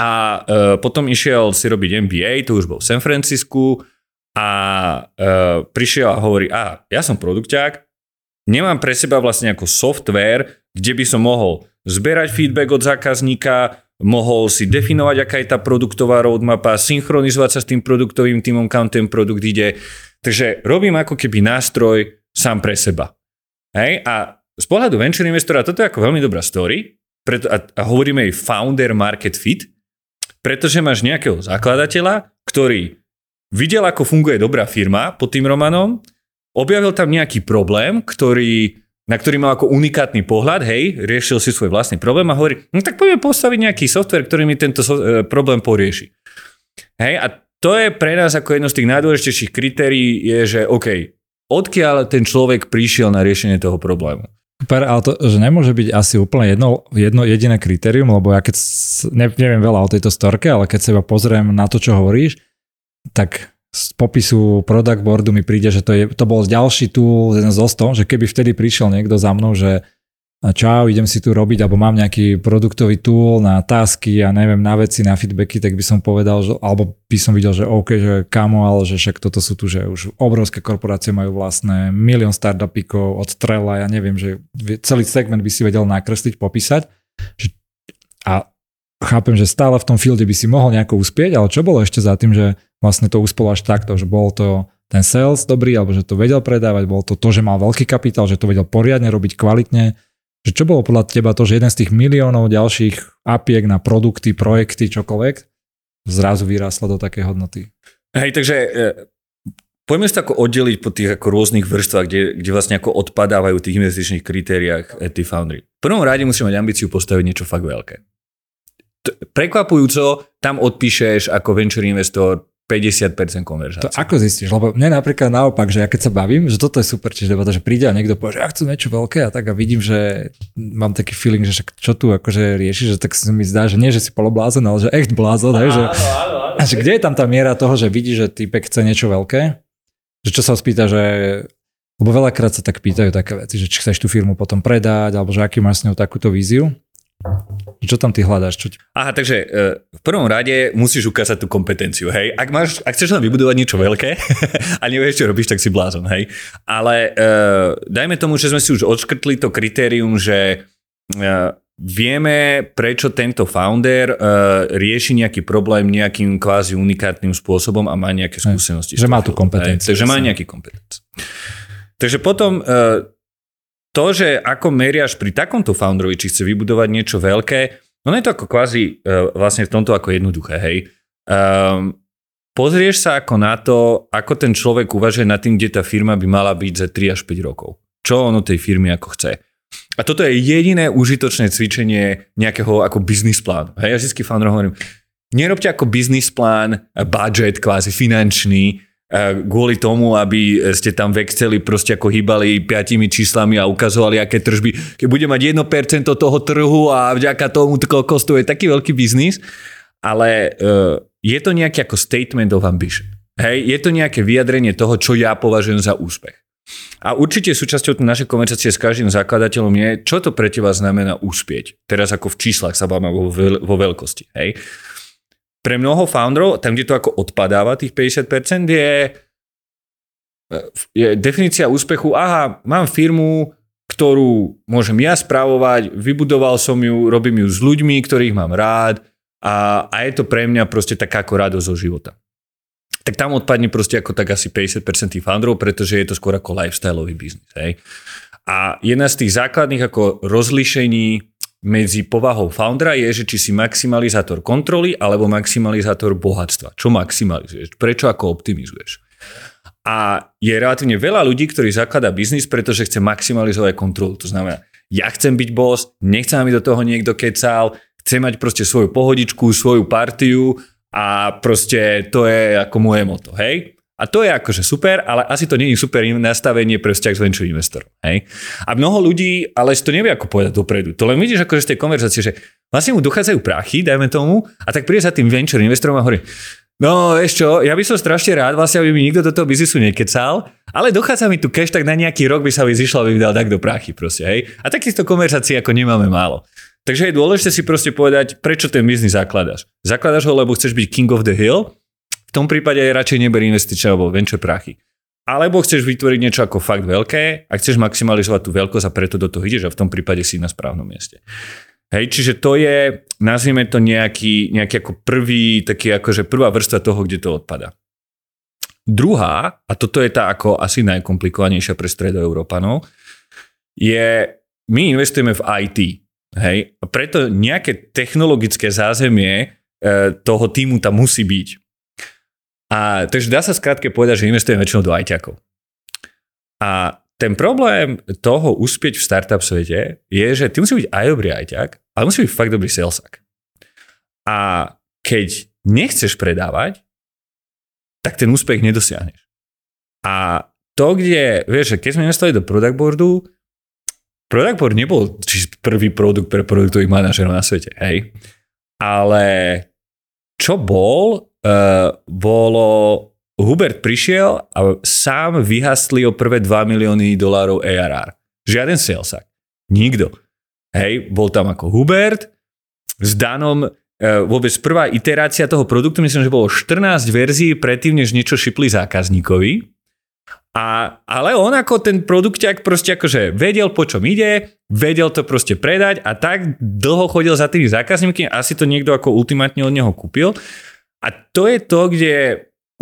a e, potom išiel si robiť MBA, to už bol v San Francisku a e, prišiel a hovorí, a ja som produkťák, nemám pre seba vlastne ako software, kde by som mohol zberať feedback od zákazníka, mohol si definovať, aká je tá produktová roadmapa, synchronizovať sa s tým produktovým týmom, kam ten produkt ide. Takže robím ako keby nástroj sám pre seba. Hej? A z pohľadu venture investora toto je ako veľmi dobrá story preto, a, a hovoríme jej founder market fit, pretože máš nejakého zakladateľa, ktorý videl, ako funguje dobrá firma pod tým Romanom, objavil tam nejaký problém, ktorý na ktorý mal ako unikátny pohľad, hej, riešil si svoj vlastný problém a hovorí, no tak poďme postaviť nejaký software, ktorý mi tento so, e, problém porieši. Hej, a to je pre nás ako jedno z tých najdôležitejších kritérií, je, že OK, odkiaľ ten človek prišiel na riešenie toho problému. Super, ale to, že nemôže byť asi úplne jedno, jedno jediné kritérium, lebo ja keď ne, neviem veľa o tejto storke, ale keď sa iba pozriem na to, čo hovoríš, tak z popisu product boardu mi príde, že to, je, to bol ďalší tool, jeden z ostom, že keby vtedy prišiel niekto za mnou, že čau, idem si tu robiť, alebo mám nejaký produktový tool na tasky a neviem, na veci, na feedbacky, tak by som povedal, že, alebo by som videl, že OK, že kamo, ale že však toto sú tu, že už obrovské korporácie majú vlastné milión startupikov od Trella, ja neviem, že celý segment by si vedel nakresliť, popísať. A chápem, že stále v tom fielde by si mohol nejako uspieť, ale čo bolo ešte za tým, že vlastne to uspelo až takto, že bol to ten sales dobrý, alebo že to vedel predávať, bol to to, že mal veľký kapitál, že to vedel poriadne robiť kvalitne, že čo bolo podľa teba to, že jeden z tých miliónov ďalších apiek na produkty, projekty, čokoľvek, zrazu vyrásla do také hodnoty? Hej, takže e, poďme sa ako oddeliť po tých ako rôznych vrstvách, kde, kde vlastne ako odpadávajú tých investičných kritériách tí foundry. V prvom rade musíme mať ambíciu postaviť niečo fakt veľké. T- prekvapujúco, tam odpíšeš ako venture investor 50% konverzácie. To ako zistíš? Lebo mne napríklad naopak, že ja keď sa bavím, že toto je super, čiže debata, že príde a niekto povie, že ja chcem niečo veľké a tak a vidím, že mám taký feeling, že čo tu akože riešiš, že tak sa mi zdá, že nie, že si poloblázen, ale že echt blázon, áno, že, áno, áno, že kde je tam tá miera toho, že vidí, že typek chce niečo veľké? Že čo sa spýta, že lebo veľakrát sa tak pýtajú také veci, že či chceš tú firmu potom predať, alebo že aký máš s ňou takúto víziu. Čo tam ty hľadáš? Čo... Aha, takže uh, v prvom rade musíš ukázať tú kompetenciu, hej. Ak, máš, ak chceš len vybudovať niečo veľké [laughs] a nevieš, čo robíš, tak si blázon, hej. Ale uh, dajme tomu, že sme si už odškrtli to kritérium, že uh, vieme, prečo tento founder uh, rieši nejaký problém nejakým kvázi unikátnym spôsobom a má nejaké skúsenosti. Že má tú kompetenciu. Takže má nejaký kompetenci. Takže potom uh, to, že ako meriaš pri takomto founderovi, či chce vybudovať niečo veľké, no je to ako kvázi uh, vlastne v tomto ako jednoduché, hej. Um, pozrieš sa ako na to, ako ten človek uvažuje nad tým, kde tá firma by mala byť za 3 až 5 rokov. Čo ono tej firmy ako chce. A toto je jediné užitočné cvičenie nejakého ako biznis plánu. Hej, ja vždy founder hovorím, nerobte ako biznis plán, budget kvázi finančný, kvôli tomu, aby ste tam v Exceli proste ako hýbali piatimi číslami a ukazovali, aké tržby. Keď bude mať 1% toho trhu a vďaka tomu kosto je taký veľký biznis, ale uh, je to nejaký ako statement of ambition. Hej, je to nejaké vyjadrenie toho, čo ja považujem za úspech. A určite súčasťou našej konverzácie s každým zakladateľom je, čo to pre teba znamená úspieť. Teraz ako v číslach sa bavíme vo veľkosti. Hej pre mnoho founderov, tam, kde to ako odpadáva, tých 50%, je, je definícia úspechu, aha, mám firmu, ktorú môžem ja spravovať, vybudoval som ju, robím ju s ľuďmi, ktorých mám rád a, a je to pre mňa proste taká ako radosť zo života. Tak tam odpadne proste ako tak asi 50% tých founderov, pretože je to skôr ako lifestyleový biznis. Hej. A jedna z tých základných ako rozlišení medzi povahou foundera je, že či si maximalizátor kontroly alebo maximalizátor bohatstva. Čo maximalizuješ? Prečo ako optimizuješ? A je relatívne veľa ľudí, ktorí zakladá biznis, pretože chce maximalizovať kontrolu. To znamená, ja chcem byť boss, nechcem, aby do toho niekto kecal, chcem mať proste svoju pohodičku, svoju partiu a proste to je ako moje moto, hej? A to je akože super, ale asi to nie je super nastavenie pre vzťah s venture investorom. Hej? A mnoho ľudí, ale to nevie ako povedať dopredu. To len vidíš akože z tej konverzácie, že vlastne mu dochádzajú prachy, dajme tomu, a tak príde za tým venture investorom a hovorí, No, vieš čo, ja by som strašne rád, vlastne aby mi nikto do toho biznisu nekecal, ale dochádza mi tu cash, tak na nejaký rok by sa mi zišlo, aby mi dal tak do prachy proste, hej. A takýchto konverzácií ako nemáme málo. Takže je dôležité si proste povedať, prečo ten biznis zakladaš. Zakladaš ho, lebo chceš byť king of the hill, tom prípade radšej neber investičné alebo venture prachy. Alebo chceš vytvoriť niečo ako fakt veľké a chceš maximalizovať tú veľkosť a preto do toho ideš a v tom prípade si na správnom mieste. Hej, čiže to je, nazvime to nejaký, nejaký ako prvý, taký akože prvá vrstva toho, kde to odpada. Druhá, a toto je tá ako asi najkomplikovanejšia pre stredoeurópanov, je, my investujeme v IT. Hej, a preto nejaké technologické zázemie e, toho týmu tam musí byť. A takže dá sa skrátke povedať, že investujeme väčšinou do ajťakov. A ten problém toho uspieť v startup svete je, že ty musí byť aj dobrý ajťak, ale musí byť fakt dobrý salesak. A keď nechceš predávať, tak ten úspech nedosiahneš. A to, kde, vieš, keď sme nastali do product boardu, product board nebol či prvý produkt pre produktových manažerov na svete, hej. Ale čo bol, uh, bolo, Hubert prišiel a sám vyhastli o prvé 2 milióny dolárov ARR. Žiaden salesak. Nikto. Hej, bol tam ako Hubert, s Danom E, vôbec prvá iterácia toho produktu, myslím, že bolo 14 verzií predtým, než niečo šipli zákazníkovi. A, ale on ako ten produkťak proste akože vedel, po čom ide, vedel to proste predať a tak dlho chodil za tými zákazníkmi, asi to niekto ako ultimátne od neho kúpil. A to je to, kde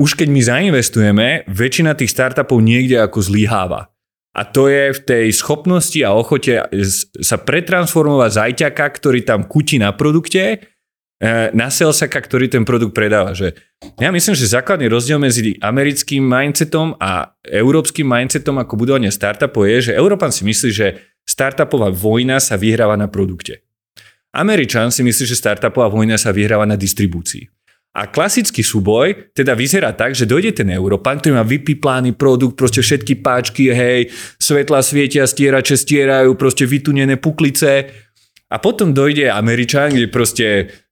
už keď my zainvestujeme, väčšina tých startupov niekde ako zlyháva. A to je v tej schopnosti a ochote sa pretransformovať zajťaka, ktorý tam kutí na produkte E, na salesaka, ktorý ten produkt predáva. Že ja myslím, že základný rozdiel medzi americkým mindsetom a európskym mindsetom ako budovanie startupov je, že Európan si myslí, že startupová vojna sa vyhráva na produkte. Američan si myslí, že startupová vojna sa vyhráva na distribúcii. A klasický súboj teda vyzerá tak, že dojde ten Európan, ktorý má vypiplány produkt, proste všetky páčky, hej, svetla svietia, stierače stierajú, proste vytunené puklice. A potom dojde Američan, kde proste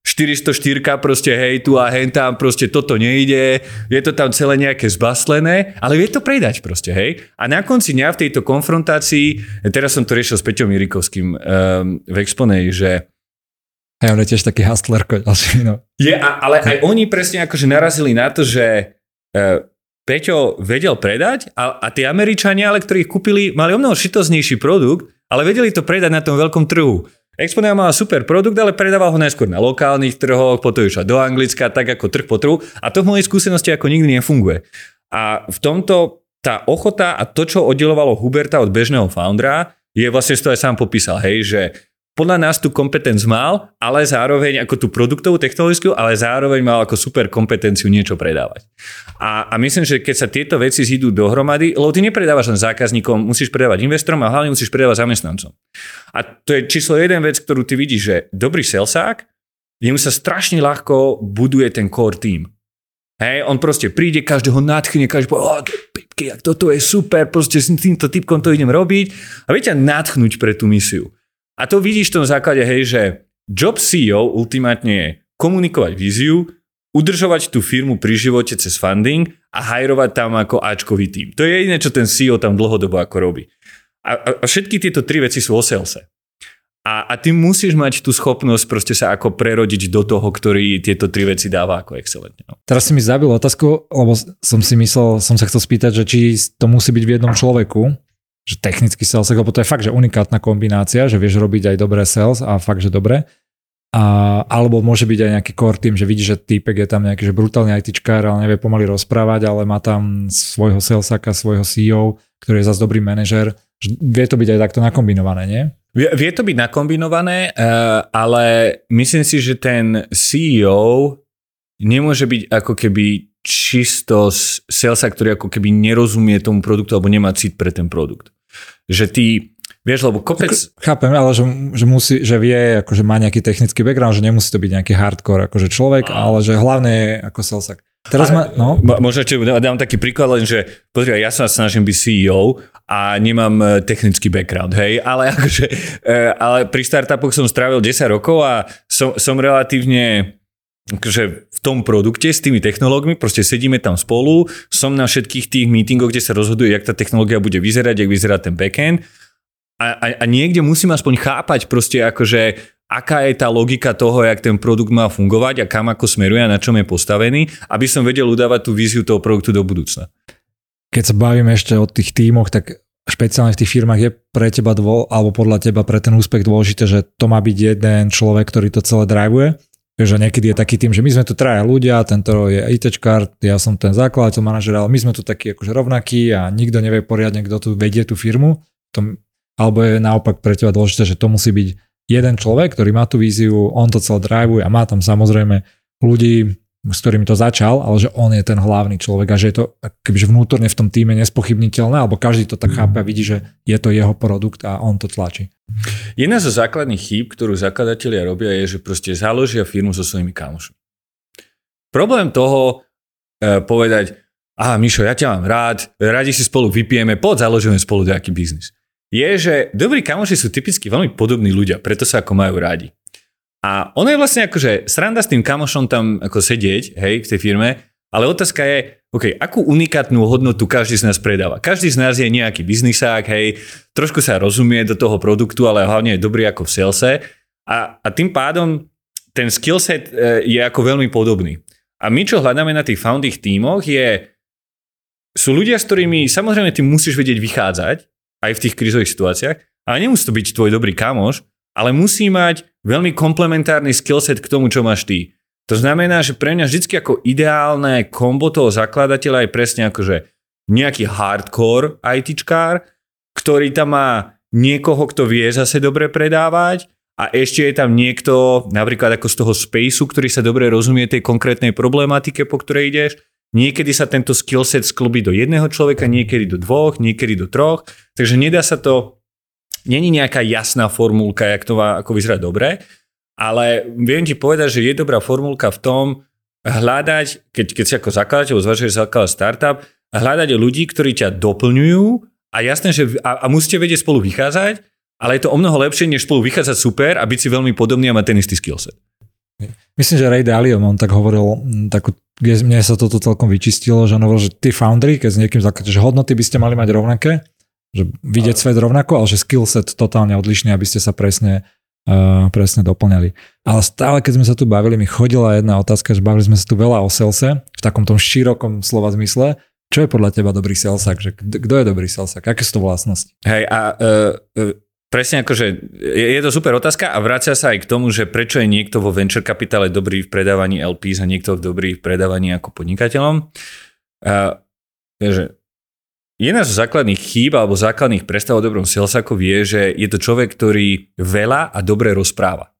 404 proste hej tu a hen tam proste toto nejde, je to tam celé nejaké zbaslené, ale vie to predať proste, hej. A na konci dňa v tejto konfrontácii, teraz som to riešil s Peťom Irikovským um, v Exponej, že Hej, on je tiež taký hustler, ďalší, no. Je, a, ale aj oni presne akože narazili na to, že uh, Peťo vedel predať a, a tí Američania, ale ktorí ich kúpili, mali o mnoho šitoznejší produkt, ale vedeli to predať na tom veľkom trhu. Exponent mala super produkt, ale predával ho najskôr na lokálnych trhoch, potom išla do Anglicka, tak ako trh po trhu a to v mojej skúsenosti ako nikdy nefunguje. A v tomto tá ochota a to, čo oddelovalo Huberta od bežného foundera, je vlastne, to aj sám popísal, hej, že podľa nás tu kompetenc mal, ale zároveň ako tú produktovú technologickú, ale zároveň mal ako super kompetenciu niečo predávať. A, a myslím, že keď sa tieto veci zídu dohromady, lebo ty nepredávaš len zákazníkom, musíš predávať investorom a hlavne musíš predávať zamestnancom. A to je číslo jeden vec, ktorú ty vidíš, že dobrý salesák, jemu sa strašne ľahko buduje ten core team. Hej, on proste príde, každého nadchne, každý povie, oh, pipky, toto je super, proste s týmto typkom to idem robiť a viete nadchnúť pre tú misiu. A to vidíš v tom základe, hej, že job CEO ultimátne je komunikovať víziu, udržovať tú firmu pri živote cez funding a hajrovať tam ako Ačkový tým. To je jediné, čo ten CEO tam dlhodobo ako robí. A, a, a všetky tieto tri veci sú o salese. A, a ty musíš mať tú schopnosť proste sa ako prerodiť do toho, ktorý tieto tri veci dáva ako excelentne. No. Teraz si mi zabil otázku, lebo som si myslel, som sa chcel spýtať, že či to musí byť v jednom človeku, že technický sales, lebo to je fakt, že unikátna kombinácia, že vieš robiť aj dobré sales a fakt, že dobre. A, alebo môže byť aj nejaký core team, že vidíš, že týpek je tam nejaký že brutálny ITčkár, ale nevie pomaly rozprávať, ale má tam svojho salesaka, svojho CEO, ktorý je zase dobrý manažer. Vie to byť aj takto nakombinované, nie? Vie, vie to byť nakombinované, uh, ale myslím si, že ten CEO nemôže byť ako keby čisto salesa, ktorý ako keby nerozumie tomu produktu alebo nemá cit pre ten produkt že ty, vieš, lebo kopec... Chápem, ale že, že, musí, že vie, akože má nejaký technický background, že nemusí to byť nejaký hardcore akože človek, a... ale že hlavne je ako selsak. Teraz ma, no? Možno ešte dám taký príklad, len že pozri, ja sa snažím byť CEO a nemám e, technický background, hej, ale akože, e, ale pri startupoch som strávil 10 rokov a som, som relatívne akože v tom produkte s tými technológmi, proste sedíme tam spolu, som na všetkých tých meetingoch, kde sa rozhoduje, jak tá technológia bude vyzerať, jak vyzerá ten backend a, a, a niekde musím aspoň chápať proste akože aká je tá logika toho, jak ten produkt má fungovať a kam ako smeruje a na čom je postavený, aby som vedel udávať tú víziu toho produktu do budúcna. Keď sa bavíme ešte o tých tímoch, tak špeciálne v tých firmách je pre teba dvo, alebo podľa teba pre ten úspech dôležité, že to má byť jeden človek, ktorý to celé drivuje že niekedy je taký tým, že my sme tu traja ľudia, tento je ITčkár, ja som ten zakladateľ, manažer, ale my sme tu takí akože rovnakí a nikto nevie poriadne, kto tu vedie tú firmu. Tom, alebo je naopak pre teba dôležité, že to musí byť jeden človek, ktorý má tú víziu, on to celé drivuje a má tam samozrejme ľudí, s ktorými to začal, ale že on je ten hlavný človek a že je to kebyže vnútorne v tom týme nespochybniteľné, alebo každý to tak chápe a vidí, že je to jeho produkt a on to tlačí. Jedna zo základných chýb, ktorú zakladatelia robia, je, že proste založia firmu so svojimi kamošmi. Problém toho e, povedať, a Mišo, ja ťa mám rád, radi si spolu vypijeme, poď založíme spolu nejaký biznis. Je, že dobrí kamoši sú typicky veľmi podobní ľudia, preto sa ako majú rádi. A ono je vlastne akože sranda s tým kamošom tam ako sedieť, hej, v tej firme, ale otázka je, OK, akú unikátnu hodnotu každý z nás predáva. Každý z nás je nejaký biznisák, hej, trošku sa rozumie do toho produktu, ale hlavne je dobrý ako v salese a, a tým pádom ten skillset e, je ako veľmi podobný. A my, čo hľadáme na tých founding tímoch, je, sú ľudia, s ktorými samozrejme ty musíš vedieť vychádzať, aj v tých krizových situáciách, ale nemusí to byť tvoj dobrý kamoš, ale musí mať veľmi komplementárny skillset k tomu, čo máš ty. To znamená, že pre mňa vždy ako ideálne kombo toho zakladateľa je presne ako, že nejaký hardcore ITčkár, ktorý tam má niekoho, kto vie zase dobre predávať a ešte je tam niekto, napríklad ako z toho spaceu, ktorý sa dobre rozumie tej konkrétnej problematike, po ktorej ideš. Niekedy sa tento skillset sklubí do jedného človeka, niekedy do dvoch, niekedy do troch. Takže nedá sa to není nejaká jasná formulka, jak to má ako vyzerať dobre, ale viem ti povedať, že je dobrá formulka v tom hľadať, keď, keď si ako zakladateľ zvažuješ zakladať startup, hľadať ľudí, ktorí ťa doplňujú a jasné, že a, a musíte vedieť spolu vychádzať, ale je to o mnoho lepšie, než spolu vychádzať super a byť si veľmi podobný a mať ten istý skillset. Myslím, že Ray Dalio, on tak hovoril, takú, kde mne sa toto celkom vyčistilo, že on hovoril, že tí foundry, keď s niekým zakladajú, že hodnoty by ste mali mať rovnaké, že vidieť ale... svet rovnako, ale že skillset totálne odlišný, aby ste sa presne, uh, presne doplňali. Ale stále, keď sme sa tu bavili, mi chodila jedna otázka, že bavili sme sa tu veľa o salese, v takom tom širokom slova zmysle. Čo je podľa teba dobrý salesák? Že kto je dobrý salesák? Aké sú to vlastnosti? Hej, a uh, uh, presne akože je, je to super otázka a vracia sa aj k tomu, že prečo je niekto vo venture kapitále dobrý v predávaní LPs a niekto dobrý v predávaní ako podnikateľom. Uh, že Jedna zo základných chýb alebo základných predstav o dobrom salesákovi je, že je to človek, ktorý veľa a dobre rozpráva.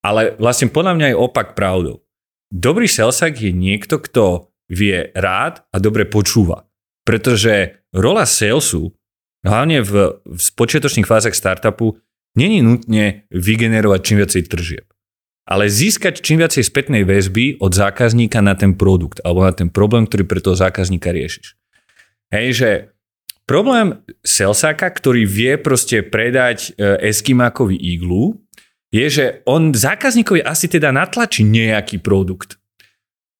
Ale vlastne podľa mňa je opak pravdou. Dobrý salesák je niekto, kto vie rád a dobre počúva. Pretože rola salesu, hlavne v, v počiatočných fázach startupu, není nutne vygenerovať čím viacej tržieb. Ale získať čím viacej spätnej väzby od zákazníka na ten produkt alebo na ten problém, ktorý pre toho zákazníka riešiš. Hej, že problém salesáka, ktorý vie proste predať e, Eskimákovi iglu, je, že on zákazníkovi asi teda natlačí nejaký produkt.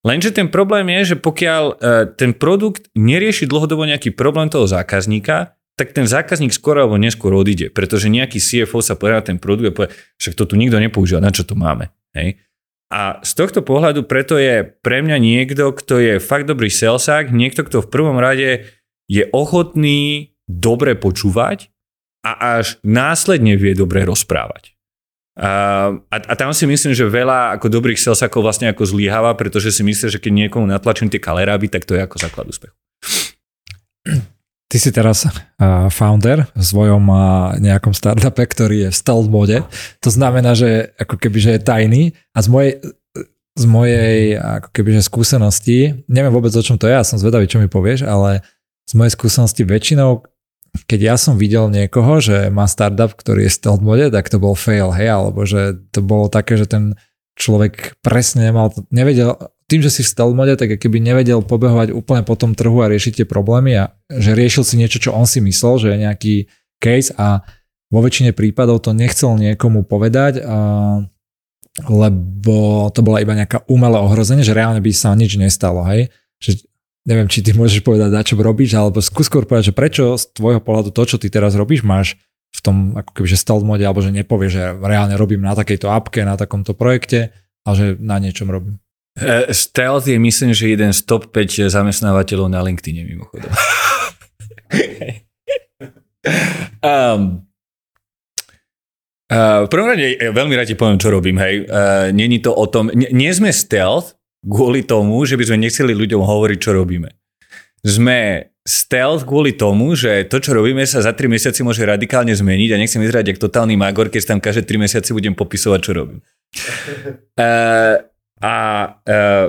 Lenže ten problém je, že pokiaľ e, ten produkt nerieši dlhodobo nejaký problém toho zákazníka, tak ten zákazník skôr alebo neskôr odíde, pretože nejaký CFO sa povedal na ten produkt a povie, však to tu nikto nepoužíva, na čo to máme. Hej? A z tohto pohľadu preto je pre mňa niekto, kto je fakt dobrý salesák, niekto, kto v prvom rade je ochotný dobre počúvať a až následne vie dobre rozprávať. A, a, a tam si myslím, že veľa ako dobrých salesakov vlastne ako zlyháva, pretože si myslím, že keď niekomu natlačím tie kaleráby, tak to je ako základ úspechu. Ty si teraz uh, founder v svojom uh, nejakom startupe, ktorý je v stealth mode. To znamená, že ako keby že je tajný a z mojej, z mojej ako keby, že skúsenosti, neviem vôbec o čom to je, ja som zvedavý, čo mi povieš, ale z mojej skúsenosti väčšinou, keď ja som videl niekoho, že má startup, ktorý je stealth mode, tak to bol fail, hej, alebo že to bolo také, že ten človek presne nemal, nevedel, tým, že si v stealth mode, tak keby nevedel pobehovať úplne po tom trhu a riešiť tie problémy a že riešil si niečo, čo on si myslel, že je nejaký case a vo väčšine prípadov to nechcel niekomu povedať, a, lebo to bola iba nejaká umelé ohrozenie, že reálne by sa nič nestalo, hej. Že neviem, či ty môžeš povedať, na čo robíš, alebo skús skôr povedať, že prečo z tvojho pohľadu to, čo ty teraz robíš, máš v tom ako keby, že stealth mode, alebo že nepovieš, že reálne robím na takejto appke, na takomto projekte, ale že na niečom robím. Uh, stealth je myslím, že jeden z top 5 zamestnávateľov na LinkedIn mimochodom. [laughs] um, Uh, prvom rade ja veľmi rád ti poviem, čo robím, hej. Uh, Není to o tom, nie, nie sme stealth, kvôli tomu, že by sme nechceli ľuďom hovoriť, čo robíme. Sme stealth kvôli tomu, že to, čo robíme, sa za 3 mesiace môže radikálne zmeniť a nechcem vyzerať ako totálny magor, keď tam každé 3 mesiace budem popisovať, čo robím. Uh, A uh,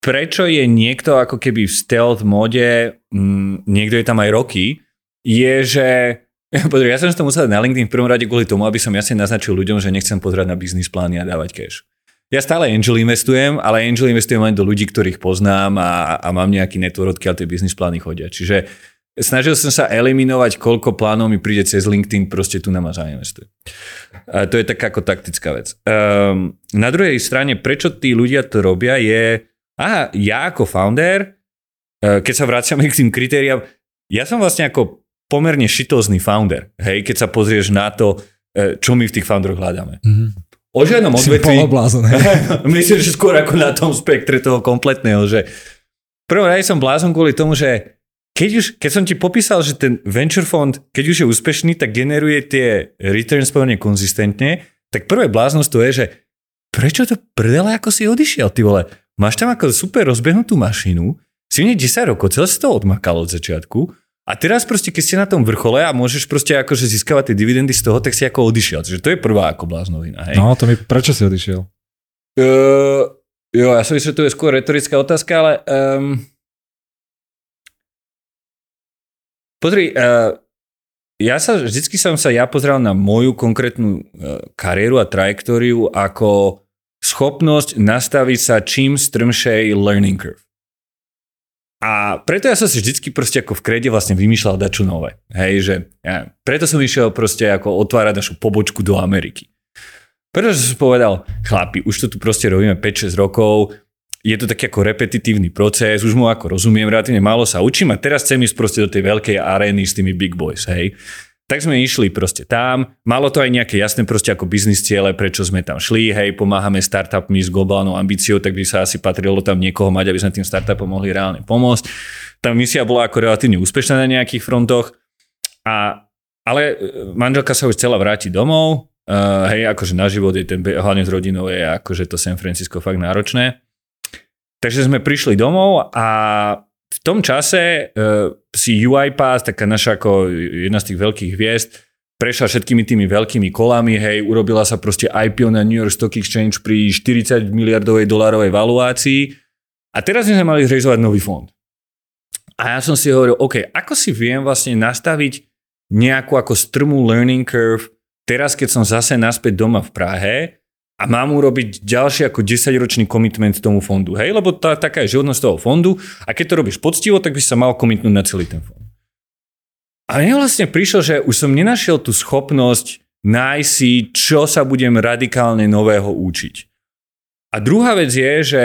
prečo je niekto ako keby v stealth mode, m, niekto je tam aj roky, je, že [laughs] Pozri, ja som to musel na LinkedIn v prvom rade kvôli tomu, aby som jasne naznačil ľuďom, že nechcem pozerať na biznis plány a dávať cash. Ja stále angel investujem, ale angel investujem len do ľudí, ktorých poznám a, a mám nejaký network, odkiaľ tie biznis plány chodia. Čiže snažil som sa eliminovať, koľko plánov mi príde cez LinkedIn, proste tu na ma zainvestuje. A to je taká ako taktická vec. Um, na druhej strane, prečo tí ľudia to robia, je, aha, ja ako founder, uh, keď sa vraciame k tým kritériám, ja som vlastne ako pomerne šitózny founder, hej, keď sa pozrieš na to, e, čo my v tých founderoch hľadáme. Mm-hmm. O žiadnom odvetví... [laughs] myslím, že skôr ako na tom spektre toho kompletného, že prvom rade som blázon kvôli tomu, že keď, už, keď som ti popísal, že ten venture fund, keď už je úspešný, tak generuje tie returns pomerne konzistentne, tak prvé bláznosť to je, že prečo to prdele ako si odišiel, ty vole? Máš tam ako super rozbehnutú mašinu, si mne 10 rokov, celé si to odmakal od začiatku a teraz proste, keď ste na tom vrchole a môžeš proste akože získavať tie dividendy z toho, tak si ako odišiel. Čiže to je prvá ako bláznovina. Hej? No, to mi, prečo si odišiel? Uh, jo, ja som myslím, že to je skôr retorická otázka, ale um, pozri, uh, ja sa, vždycky som sa ja pozrel na moju konkrétnu uh, kariéru a trajektóriu ako schopnosť nastaviť sa čím strmšej learning curve. A preto ja som si vždycky proste ako v krede vlastne vymýšľal dačo nové. Hej, že ja, preto som išiel proste ako otvárať našu pobočku do Ameriky. Preto som povedal, chlapi, už to tu proste robíme 5-6 rokov, je to taký ako repetitívny proces, už mu ako rozumiem, relatívne málo sa učím a teraz chcem ísť proste do tej veľkej arény s tými big boys, hej. Tak sme išli proste tam, malo to aj nejaké jasné proste ako biznis ciele, prečo sme tam šli, hej, pomáhame startupmi s globálnou ambíciou, tak by sa asi patrilo tam niekoho mať, aby sme tým startupom mohli reálne pomôcť. Tá misia bola ako relatívne úspešná na nejakých frontoch, a, ale e, manželka sa už chcela vrátiť domov, uh, hej, akože na život je ten, hlavne s rodinou je akože to San Francisco fakt náročné. Takže sme prišli domov a v tom čase uh, si UiPath, taká naša ako jedna z tých veľkých hviezd, prešla všetkými tými veľkými kolami, hej, urobila sa proste IPO na New York Stock Exchange pri 40 miliardovej dolárovej valuácii a teraz sme mali zrealizovať nový fond. A ja som si hovoril, OK, ako si viem vlastne nastaviť nejakú ako strmú learning curve teraz, keď som zase naspäť doma v Prahe a mám urobiť ďalší ako 10-ročný komitment tomu fondu. Hej, lebo tá, taká je životnosť toho fondu a keď to robíš poctivo, tak by sa mal komitnúť na celý ten fond. A mne vlastne prišlo, že už som nenašiel tú schopnosť nájsť si, čo sa budem radikálne nového učiť. A druhá vec je, že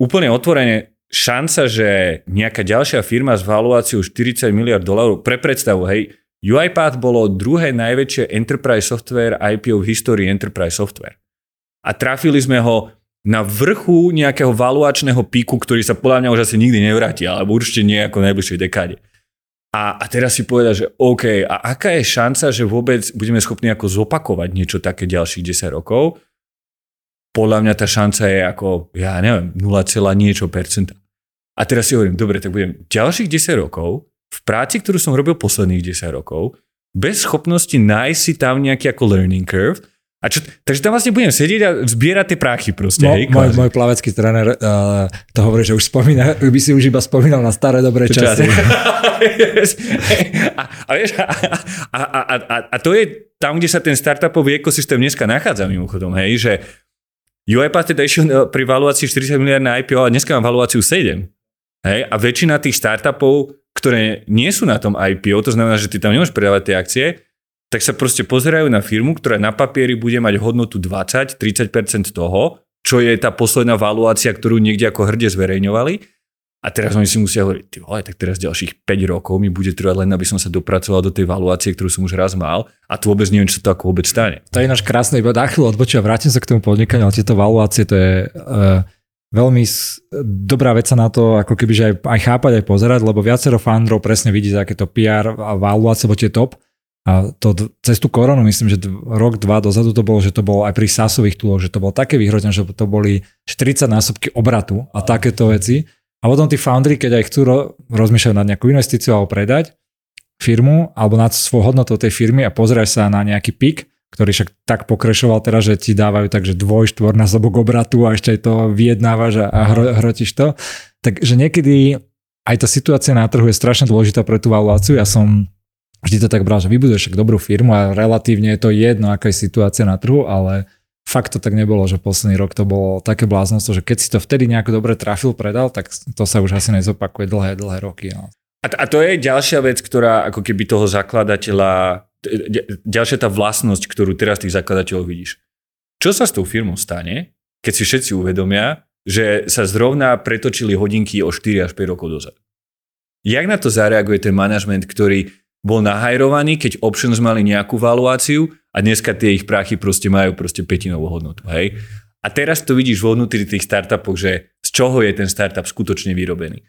úplne otvorene šanca, že nejaká ďalšia firma s valuáciou 40 miliard dolárov, pre predstavu, hej, UiPath bolo druhé najväčšie enterprise software IPO v histórii enterprise software a trafili sme ho na vrchu nejakého valuačného píku, ktorý sa podľa mňa už asi nikdy nevráti, alebo určite nie ako v najbližšej dekáde. A, a teraz si povedať, že OK, a aká je šanca, že vôbec budeme schopní ako zopakovať niečo také ďalších 10 rokov? Podľa mňa tá šanca je ako, ja neviem, 0, niečo percenta. A teraz si hovorím, dobre, tak budem ďalších 10 rokov v práci, ktorú som robil posledných 10 rokov, bez schopnosti nájsť si tam nejaký ako learning curve, a čo, takže tam vlastne budem sedieť a zbierať tie prachy proste. Mo, hej, môj, môj plavecký tréner uh, to hovorí, že už spomína, [laughs] by si už iba spomínal na staré dobré časy. [laughs] [laughs] a, a, vieš, a, a, a, a, a to je tam, kde sa ten startupový ekosystém dneska nachádza mimochodom, hej, že UiPath teda išiel eh, pri valuácii 40 miliard na IPO a dneska mám valuáciu 7. Hej, a väčšina tých startupov, ktoré nie sú na tom IPO, to znamená, že ty tam nemôžeš predávať tie akcie, tak sa proste pozerajú na firmu, ktorá na papieri bude mať hodnotu 20-30% toho, čo je tá posledná valuácia, ktorú niekde ako hrde zverejňovali. A teraz oni si musia hovoriť, ty vole, tak teraz ďalších 5 rokov mi bude trvať len, aby som sa dopracoval do tej valuácie, ktorú som už raz mal a tu vôbec neviem, čo to ako vôbec stane. To je náš krásny, iba na chvíľu odbočia, vrátim sa k tomu podnikaniu, ale tieto valuácie, to je uh, veľmi dobrá vec na to ako keby, aj, aj chápať, aj pozerať, lebo viacero fandrov presne vidí, aké to PR a valuácie, lebo tie top, a to cez tú koronu, myslím, že rok, dva dozadu to bolo, že to bolo aj pri sásových túloch, že to bolo také vyhrotené, že to boli 40 násobky obratu a takéto veci. A potom tí foundry, keď aj chcú ro- rozmýšľať nad nejakú investíciu alebo predať firmu alebo nad svojou hodnotou tej firmy a pozerať sa na nejaký pik, ktorý však tak pokrešoval teraz, že ti dávajú takže dvoj, štvor na zobok obratu a ešte aj to vyjednávaš a, hro, hrotíš to. Takže niekedy aj tá situácia na trhu je strašne dôležitá pre tú valuáciu. Ja som vždy to tak bral, že vybuduješ však dobrú firmu a relatívne je to jedno, aká je situácia na trhu, ale fakt to tak nebolo, že posledný rok to bolo také bláznostvo, že keď si to vtedy nejako dobre trafil, predal, tak to sa už asi nezopakuje dlhé, dlhé roky. No. A, a to je ďalšia vec, ktorá ako keby toho zakladateľa ďalšia tá vlastnosť, ktorú teraz tých zakladateľov vidíš. Čo sa s tou firmou stane, keď si všetci uvedomia, že sa zrovna pretočili hodinky o 4 až 5 rokov dozadu? Jak na to zareaguje ten manažment, ktorý bol nahajrovaný, keď options mali nejakú valuáciu a dneska tie ich prachy proste majú proste petinovú hodnotu, hej? A teraz to vidíš vo vnútri tých startupov, že z čoho je ten startup skutočne vyrobený.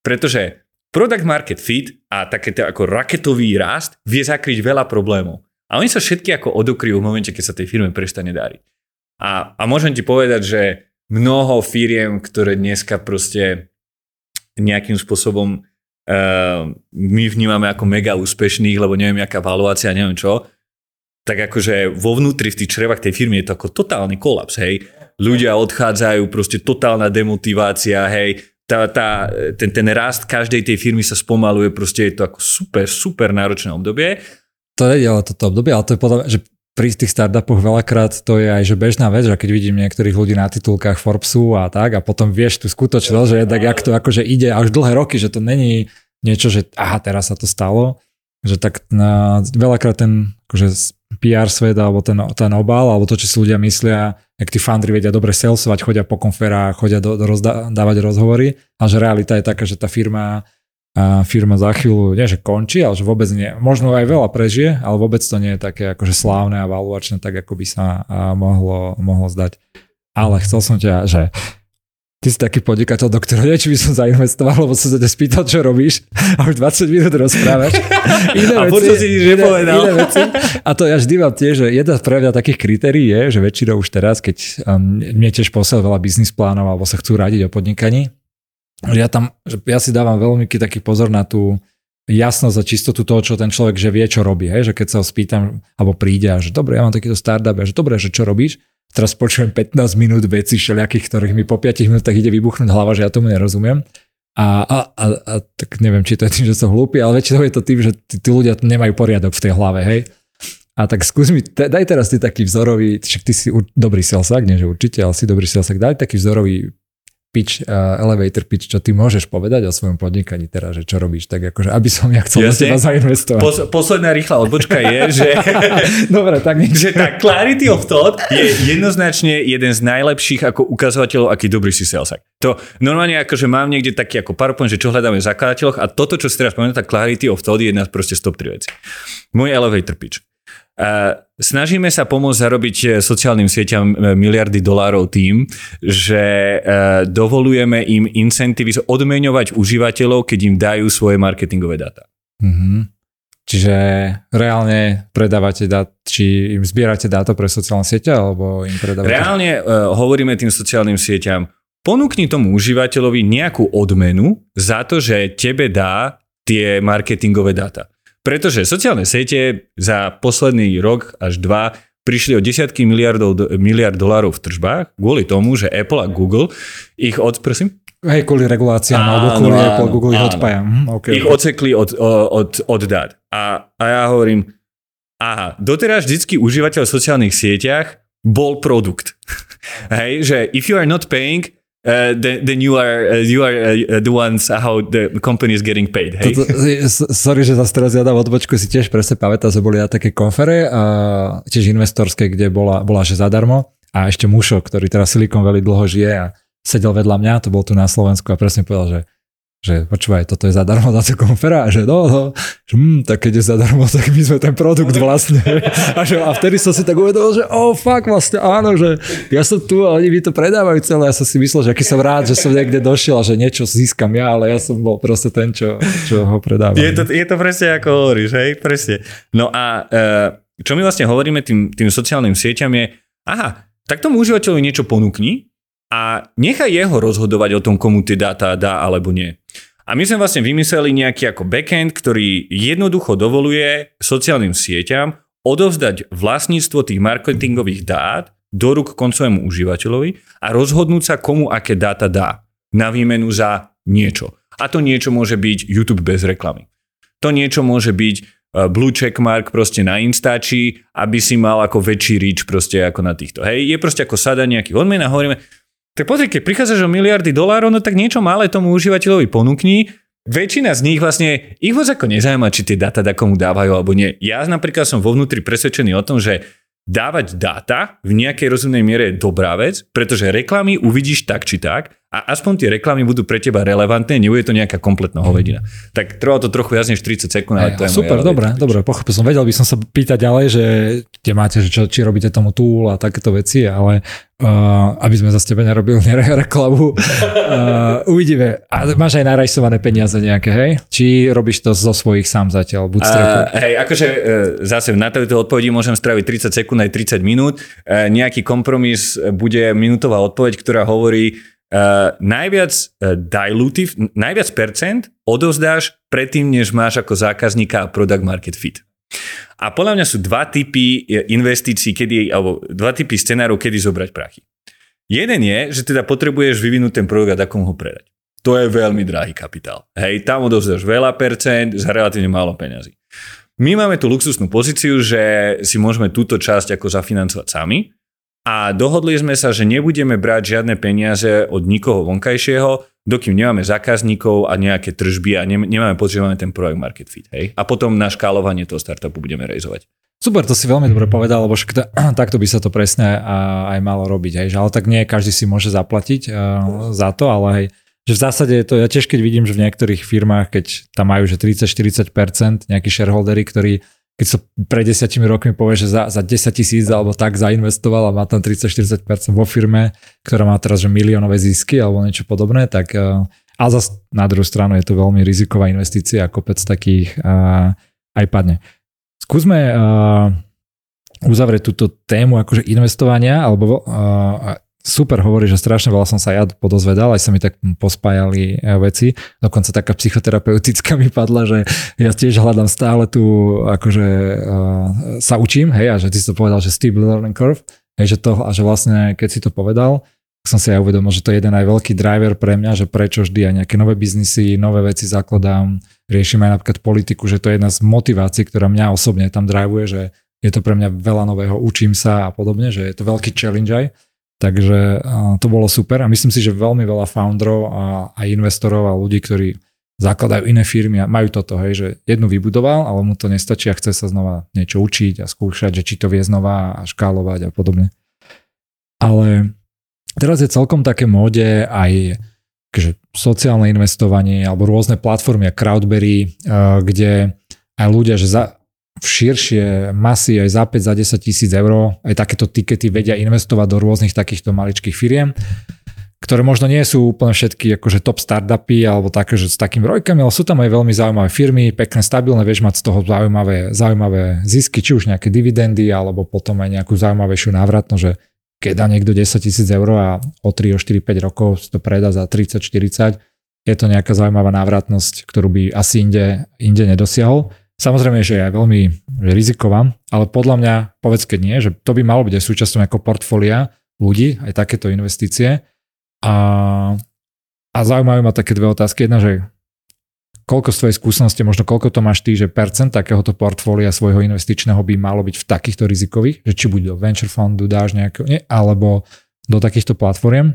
Pretože Product market fit a také ako raketový rast vie zakryť veľa problémov. A oni sa všetky ako odokryjú v momente, keď sa tej firme prestane dariť. A, a môžem ti povedať, že mnoho firiem, ktoré dneska proste nejakým spôsobom my vnímame ako mega úspešných, lebo neviem, aká valuácia, neviem čo, tak akože vo vnútri v tých črevách tej firmy je to ako totálny kolaps, hej. Ľudia odchádzajú, proste totálna demotivácia, hej tá, tá, ten, ten rast každej tej firmy sa spomaluje, proste je to ako super, super náročné obdobie. To je ale toto obdobie, ale to je podľa že pri tých startupoch veľakrát to je aj že bežná vec, že keď vidím niektorých ľudí na titulkách Forbesu a tak a potom vieš tú skutočnosť, že tak jak to akože ide až dlhé roky, že to není niečo, že aha, teraz sa to stalo, že tak na, veľakrát ten akože PR svet alebo ten, ten obal, alebo to, čo si ľudia myslia, jak tí fundry vedia dobre salesovať, chodia po konferách, chodia do, do rozda, dávať rozhovory, a že realita je taká, že tá firma a firma za chvíľu, nie že končí, ale že vôbec nie. Možno aj veľa prežije, ale vôbec to nie je také akože slávne a valuačné, tak ako by sa mohlo, mohlo zdať. Ale chcel som ťa, že ty si taký podnikateľ, do ktorého neviem, či by som zainvestoval, lebo som sa ťa spýtal, čo robíš a už 20 minút rozprávaš. [laughs] Iné a veci, si nič nepovedal. Iné, iné veci. A to ja vždy mám tiež, že jedna pre mňa takých kritérií je, že väčšinou už teraz, keď um, mne tiež posiel veľa biznis plánov alebo sa chcú radiť o podnikaní, ja tam, ja si dávam veľmi taký pozor na tú jasnosť a čistotu toho, čo ten človek, že vie, čo robí. Hej? Že keď sa ho spýtam, alebo príde a že dobre, ja mám takýto startup, a že dobre, že čo robíš, teraz počujem 15 minút veci všelijakých, ktorých mi po 5 minútach ide vybuchnúť hlava, že ja tomu nerozumiem. A, a, a, a tak neviem, či to je tým, že som hlúpy, ale väčšinou je to tým, že tí, tí ľudia nemajú poriadok v tej hlave, hej. A tak skús mi, daj teraz ty taký vzorový, však ty si dobrý salsak, nie že určite, ale si dobrý salsak, daj taký vzorový pitch, uh, elevator pitch, čo ty môžeš povedať o svojom podnikaní teraz, že čo robíš, tak akože, aby som ja chcel Jasne. teba zainvestovať. Pos, posledná rýchla odbočka je, že, [laughs] Dobre, tak že tá clarity of thought je jednoznačne jeden z najlepších ako ukazovateľov, aký dobrý si salesak. To normálne akože mám niekde taký ako PowerPoint, že čo hľadáme v zakladateľoch a toto, čo si teraz spomenul, tá clarity of thought je jedna proste z top 3 veci. Môj elevator pitch. Snažíme sa pomôcť zarobiť eh, sociálnym sieťam eh, miliardy dolárov tým, že eh, dovolujeme im incentívy odmeňovať užívateľov, keď im dajú svoje marketingové dáta. Mm-hmm. Čiže reálne predávate dát, či im zbierate dáta pre sociálne siete, alebo im predávate? Reálne uh, hovoríme tým sociálnym sieťam, ponúkni tomu užívateľovi nejakú odmenu za to, že tebe dá tie marketingové dáta. Pretože sociálne siete za posledný rok až dva prišli o desiatky miliardov, miliard dolárov v tržbách kvôli tomu, že Apple a Google ich od... Prosím? Hej, kvôli reguláciám, alebo kvôli áno, Apple, Google áno, ich odpája. Hm, okay, ich odsekli od, od, od dát. A, a ja hovorím, aha, doteraz vždycky užívateľ v sociálnych sieťach bol produkt. [laughs] Hej, že if you are not paying, Uh, then, then you are uh, you are uh, the ones how the company is getting paid. Hej? Toto, sorry, že zase teraz ja dám odbočku, si tiež presne pamätám, že boli na také konfere, a tiež investorské, kde bola, bola že zadarmo a ešte Mušo, ktorý teraz Silicon Valley dlho žije a sedel vedľa mňa, to bol tu na Slovensku a presne povedal, že že počúvaj, toto je zadarmo za tú konfera a že no, no že, hm, tak keď je zadarmo, tak my sme ten produkt vlastne. [laughs] A, že, a vtedy som si tak uvedomil, že oh fuck, vlastne áno, že ja som tu a oni mi to predávajú celé. Ja som si myslel, že aký som rád, že som niekde došiel a že niečo získam ja, ale ja som bol proste ten, čo, čo ho predáva. Je to, je to presne ako hovoríš, hej, presne. No a uh, čo my vlastne hovoríme tým, tým sociálnym sieťam je, aha, tak tomu užívateľovi niečo ponúkni, a nechaj jeho rozhodovať o tom, komu tie dáta dá alebo nie. A my sme vlastne vymysleli nejaký ako backend, ktorý jednoducho dovoluje sociálnym sieťam odovzdať vlastníctvo tých marketingových dát do rúk koncovému užívateľovi a rozhodnúť sa, komu aké dáta dá na výmenu za niečo. A to niečo môže byť YouTube bez reklamy. To niečo môže byť e, blue checkmark proste na Instači, aby si mal ako väčší reach proste ako na týchto. Hej, je proste ako sada nejaký odmen a hovoríme, tak pozri, keď prichádzaš o miliardy dolárov, no tak niečo malé tomu užívateľovi ponúkni. Väčšina z nich vlastne, ich moc ako nezaujíma, či tie dáta komu dávajú alebo nie. Ja napríklad som vo vnútri presvedčený o tom, že dávať dáta v nejakej rozumnej miere je dobrá vec, pretože reklamy uvidíš tak či tak a aspoň tie reklamy budú pre teba relevantné, nebude to nejaká kompletná hovedina. Tak trvá to trochu viac než 30 sekúnd, ale to je Super, dobre, dobre, pochopil som. Vedel by som sa pýtať ďalej, že kde máte, že čo, či robíte tomu tool a takéto veci, ale uh, aby sme za tebe nerobili [laughs] reklamu. Uh, uvidíme. A máš aj narajsované peniaze nejaké, hej? Či robíš to zo svojich sám zatiaľ? Buď uh, hej, akože uh, zase na tejto odpovedi môžem straviť 30 sekúnd aj 30 minút. Uh, nejaký kompromis bude minútová odpoveď, ktorá hovorí, Uh, najviac uh, dilutive, najviac percent odovzdáš predtým, než máš ako zákazníka product market fit. A podľa mňa sú dva typy investícií, kedy, alebo dva typy scenárov, kedy zobrať prachy. Jeden je, že teda potrebuješ vyvinúť ten produkt a takom ho predať. To je veľmi drahý kapitál. Hej, tam odovzdáš veľa percent za relatívne málo peňazí. My máme tú luxusnú pozíciu, že si môžeme túto časť ako zafinancovať sami, a dohodli sme sa, že nebudeme brať žiadne peniaze od nikoho vonkajšieho, dokým nemáme zákazníkov a nejaké tržby a nemáme máme ten projekt market fit. Hej? A potom na škálovanie toho startupu budeme realizovať. Super, to si veľmi dobre povedal, lebo však [clears throat] takto by sa to presne aj malo robiť. Hej? Ale tak nie každý si môže zaplatiť uh, za to, ale hej, že v zásade je to, ja tiež keď vidím, že v niektorých firmách, keď tam majú že 30-40% nejakí shareholdery, ktorí keď sa pred desiatimi rokmi povie, že za, za 10 tisíc alebo tak zainvestoval a má tam 30-40% vo firme, ktorá má teraz že miliónové zisky alebo niečo podobné, tak uh, ale zase na druhú stranu je to veľmi riziková investícia a kopec takých uh, aj padne. Skúsme uh, uzavrieť túto tému akože investovania alebo uh, super hovorí, že strašne veľa som sa ja podozvedal, aj sa mi tak pospájali e, veci. Dokonca taká psychoterapeutická [laughs] mi padla, že ja tiež hľadám stále tu, akože uh, sa učím, hej, a že ty si to povedal, že steep learning curve, hej, že to, a že vlastne keď si to povedal, tak som si aj uvedomil, že to je jeden aj veľký driver pre mňa, že prečo vždy aj nejaké nové biznisy, nové veci zakladám, riešim aj napríklad politiku, že to je jedna z motivácií, ktorá mňa osobne tam drivuje, že je to pre mňa veľa nového, učím sa a podobne, že je to veľký challenge aj. Takže to bolo super a myslím si, že veľmi veľa founderov a, a investorov a ľudí, ktorí zakladajú iné firmy a majú toto, hej, že jednu vybudoval, ale mu to nestačí a chce sa znova niečo učiť a skúšať, že či to vie znova a škálovať a podobne. Ale teraz je celkom také móde aj že sociálne investovanie alebo rôzne platformy a Crowdberry, kde aj ľudia, že za, v širšie masy aj za 5, za 10 tisíc eur aj takéto tikety vedia investovať do rôznych takýchto maličkých firiem, ktoré možno nie sú úplne všetky akože top startupy alebo také, že s takými rojkami, ale sú tam aj veľmi zaujímavé firmy, pekné, stabilné, vieš mať z toho zaujímavé, zaujímavé zisky, či už nejaké dividendy alebo potom aj nejakú zaujímavejšiu návratnosť, že keď dá niekto 10 tisíc eur a o 3, o 4, 5 rokov to predá za 30, 40, je to nejaká zaujímavá návratnosť, ktorú by asi inde, inde nedosiahol. Samozrejme, že je veľmi riziková, ale podľa mňa, povedz keď nie, že to by malo byť aj súčasťou ako portfólia ľudí, aj takéto investície. A, a zaujímavé ma také dve otázky. Jedna, že koľko z tvojej skúsenosti, možno koľko to máš ty, že percent takéhoto portfólia svojho investičného by malo byť v takýchto rizikových, že či buď do venture fundu dáš nejakého, nie, alebo do takýchto platformiem.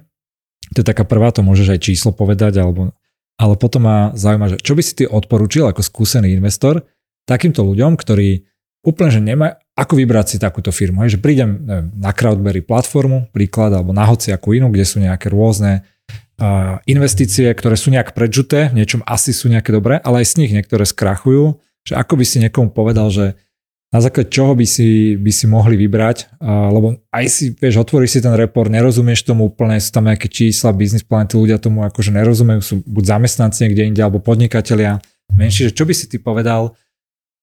To je taká prvá, to môžeš aj číslo povedať, alebo, ale potom ma zaujíma, že čo by si ty odporúčil ako skúsený investor, takýmto ľuďom, ktorí úplne, že nemajú, ako vybrať si takúto firmu. Hej, že prídem neviem, na Crowdberry platformu, príklad, alebo na hociakú inú, kde sú nejaké rôzne uh, investície, ktoré sú nejak predžuté, v niečom asi sú nejaké dobré, ale aj z nich niektoré skrachujú. Že ako by si niekomu povedal, že na základe čoho by si, by si mohli vybrať, uh, lebo aj si, vieš, otvoríš si ten report, nerozumieš tomu úplne, sú tam nejaké čísla, business plan, tí ľudia tomu akože nerozumejú, sú buď zamestnanci niekde inde, alebo podnikatelia menší, že čo by si ty povedal,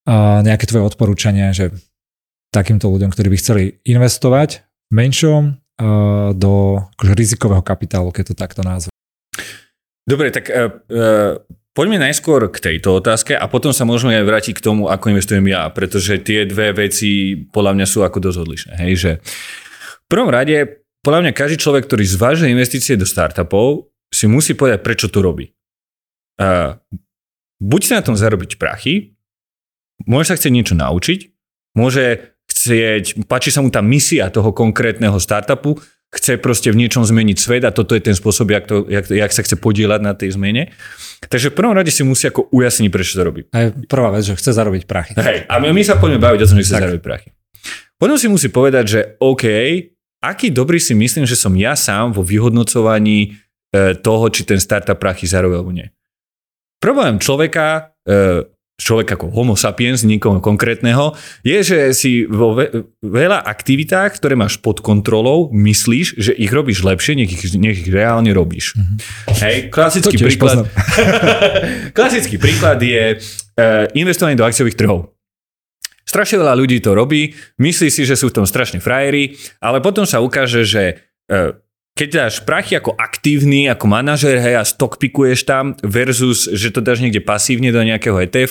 nejaké tvoje odporúčania, že takýmto ľuďom, ktorí by chceli investovať v menšom do akože rizikového kapitálu, keď to takto názve. Dobre, tak uh, poďme najskôr k tejto otázke a potom sa môžeme aj vrátiť k tomu, ako investujem ja, pretože tie dve veci podľa mňa sú ako dosť odlišné. Hej, že v prvom rade, podľa mňa každý človek, ktorý zvažuje investície do startupov, si musí povedať, prečo to robí. Uh, buď sa na tom zarobiť prachy, môže sa chcieť niečo naučiť, môže chcieť, páči sa mu tá misia toho konkrétneho startupu, chce proste v niečom zmeniť svet a toto je ten spôsob, jak, to, jak, jak sa chce podielať na tej zmene. Takže v prvom rade si musí ako ujasniť, prečo to robí. Je prvá vec, že chce zarobiť prachy. Hej, a my, my sa poďme baviť o tom, že chce tak. zarobiť prachy. Potom si musí povedať, že OK, aký dobrý si myslím, že som ja sám vo vyhodnocovaní e, toho, či ten startup prachy zarobil alebo nie. Problém človeka e, človek ako homo sapiens, nikoho konkrétneho, je, že si vo ve- veľa aktivitách, ktoré máš pod kontrolou, myslíš, že ich robíš lepšie, nech ich, nech ich reálne robíš. Mm-hmm. Hej, klasický príklad, [laughs] klasický príklad je uh, investovanie do akciových trhov. Strašne veľa ľudí to robí, myslí si, že sú v tom strašne frajeri, ale potom sa ukáže, že uh, keď dáš prachy ako aktívny, ako manažer, hej, a stockpikuješ tam versus, že to dáš niekde pasívne do nejakého etf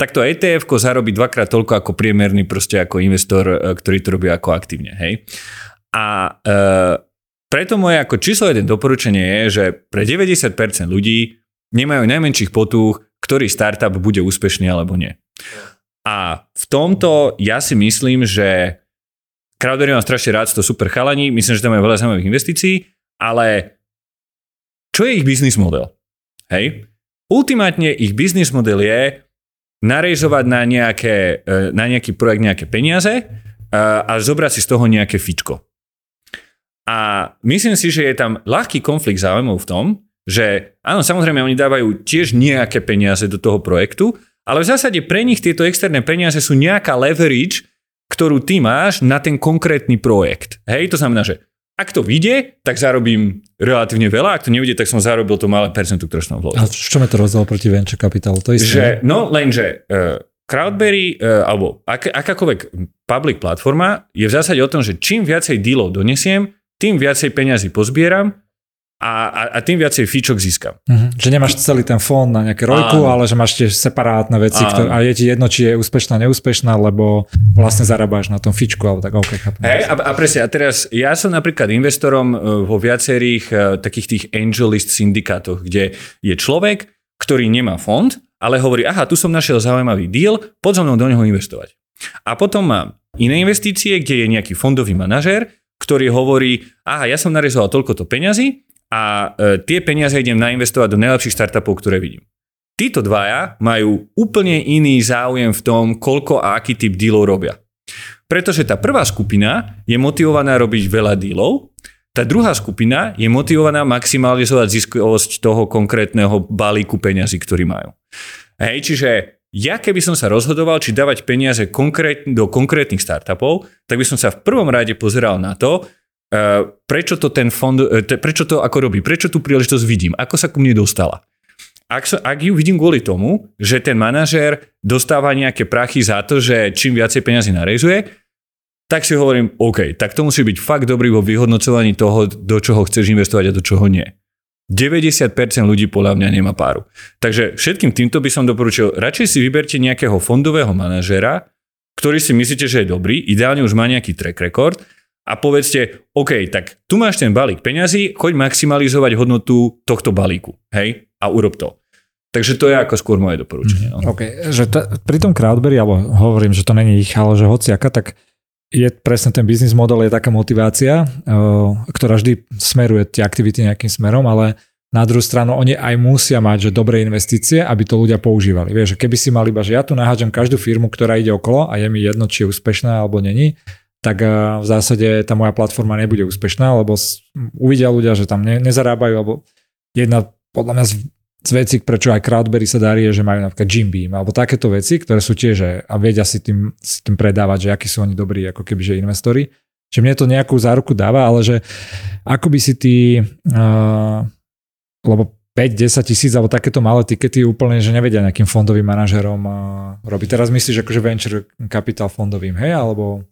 tak to etf zarobí dvakrát toľko ako priemerný proste ako investor, e, ktorý to robí ako aktívne, hej. A e, preto moje ako číslo jeden doporučenie je, že pre 90% ľudí nemajú najmenších potúch, ktorý startup bude úspešný alebo nie. A v tomto ja si myslím, že Crowdery mám strašne rád, to super chalani, myslím, že tam majú veľa zaujímavých investícií, ale čo je ich biznis model? Hej? Ultimátne ich biznis model je narejzovať na, nejaké, e, na nejaký projekt nejaké peniaze e, a zobrať si z toho nejaké fičko. A myslím si, že je tam ľahký konflikt záujmov v tom, že áno, samozrejme oni dávajú tiež nejaké peniaze do toho projektu, ale v zásade pre nich tieto externé peniaze sú nejaká leverage, ktorú ty máš na ten konkrétny projekt. Hej, to znamená, že ak to vyjde, tak zarobím relatívne veľa, ak to nevyjde, tak som zarobil to malé percentu, ktoré som vložil. A v čom je to rozdiel proti venture capital? To isté? Že, no, lenže uh, Crowdberry uh, alebo ak, akákoľvek public platforma je v zásade o tom, že čím viacej dealov donesiem, tým viacej peňazí pozbieram a, a, a tým viacej fíčok získam. Uh-huh. Že nemáš celý ten fond na nejaké rojku, ale že máš tiež separátne veci ktoré, a je ti jedno, či je úspešná, neúspešná, lebo vlastne zarábáš na tom fíčku, alebo tak OK, chápem. Hey, a, a presne, a teraz ja som napríklad investorom e, vo viacerých uh, takých tých angelist syndikátoch, kde je človek, ktorý nemá fond, ale hovorí, aha, tu som našiel zaujímavý deal, poď so mnou do neho investovať. A potom mám iné investície, kde je nejaký fondový manažér, ktorý hovorí, aha, ja som narezoval toľko to peňazí, a e, tie peniaze idem nainvestovať do najlepších startupov, ktoré vidím. Títo dvaja majú úplne iný záujem v tom, koľko a aký typ dealov robia. Pretože tá prvá skupina je motivovaná robiť veľa dealov, tá druhá skupina je motivovaná maximalizovať ziskovosť toho konkrétneho balíku peňazí, ktorý majú. Hej, čiže ja keby som sa rozhodoval, či dávať peniaze konkrét, do konkrétnych startupov, tak by som sa v prvom rade pozeral na to, prečo to ten fond, eh, prečo to ako robí, prečo tú príležitosť vidím, ako sa ku mne dostala. Ak, sa, ak ju vidím kvôli tomu, že ten manažér dostáva nejaké prachy za to, že čím viacej peniazy narezuje, tak si hovorím, OK, tak to musí byť fakt dobrý vo vyhodnocovaní toho, do čoho chceš investovať a do čoho nie. 90% ľudí podľa mňa nemá páru. Takže všetkým týmto by som doporučil, radšej si vyberte nejakého fondového manažéra, ktorý si myslíte, že je dobrý, ideálne už má nejaký track record a povedzte, OK, tak tu máš ten balík peňazí, choď maximalizovať hodnotu tohto balíku, hej, a urob to. Takže to je ako skôr moje doporučenie. No. OK, že t- pri tom Crowdberry, alebo hovorím, že to není ich, ale že hociaka, tak je presne ten biznis model, je taká motivácia, uh, ktorá vždy smeruje tie aktivity nejakým smerom, ale na druhú stranu oni aj musia mať že dobré investície, aby to ľudia používali. Vieš, že keby si mal iba, že ja tu naháďam každú firmu, ktorá ide okolo a je mi jedno, či je úspešná alebo není, tak eh, v zásade tá moja platforma nebude úspešná, lebo uvidia ľudia, že tam ne, nezarábajú, alebo jedna podľa mňa z, z vecí, prečo aj Crowdberry sa darí, je, že majú napríklad Jim Beam, alebo takéto veci, ktoré sú tiež a vedia si tým, si tým predávať, že akí sú oni dobrí, ako keby, že investori. Že mne to nejakú záruku dáva, ale že ako by si ty, uh, lebo 5-10 tisíc alebo takéto malé tikety úplne, že nevedia nejakým fondovým manažerom uh, robiť. Teraz myslíš akože venture capital fondovým, hej, alebo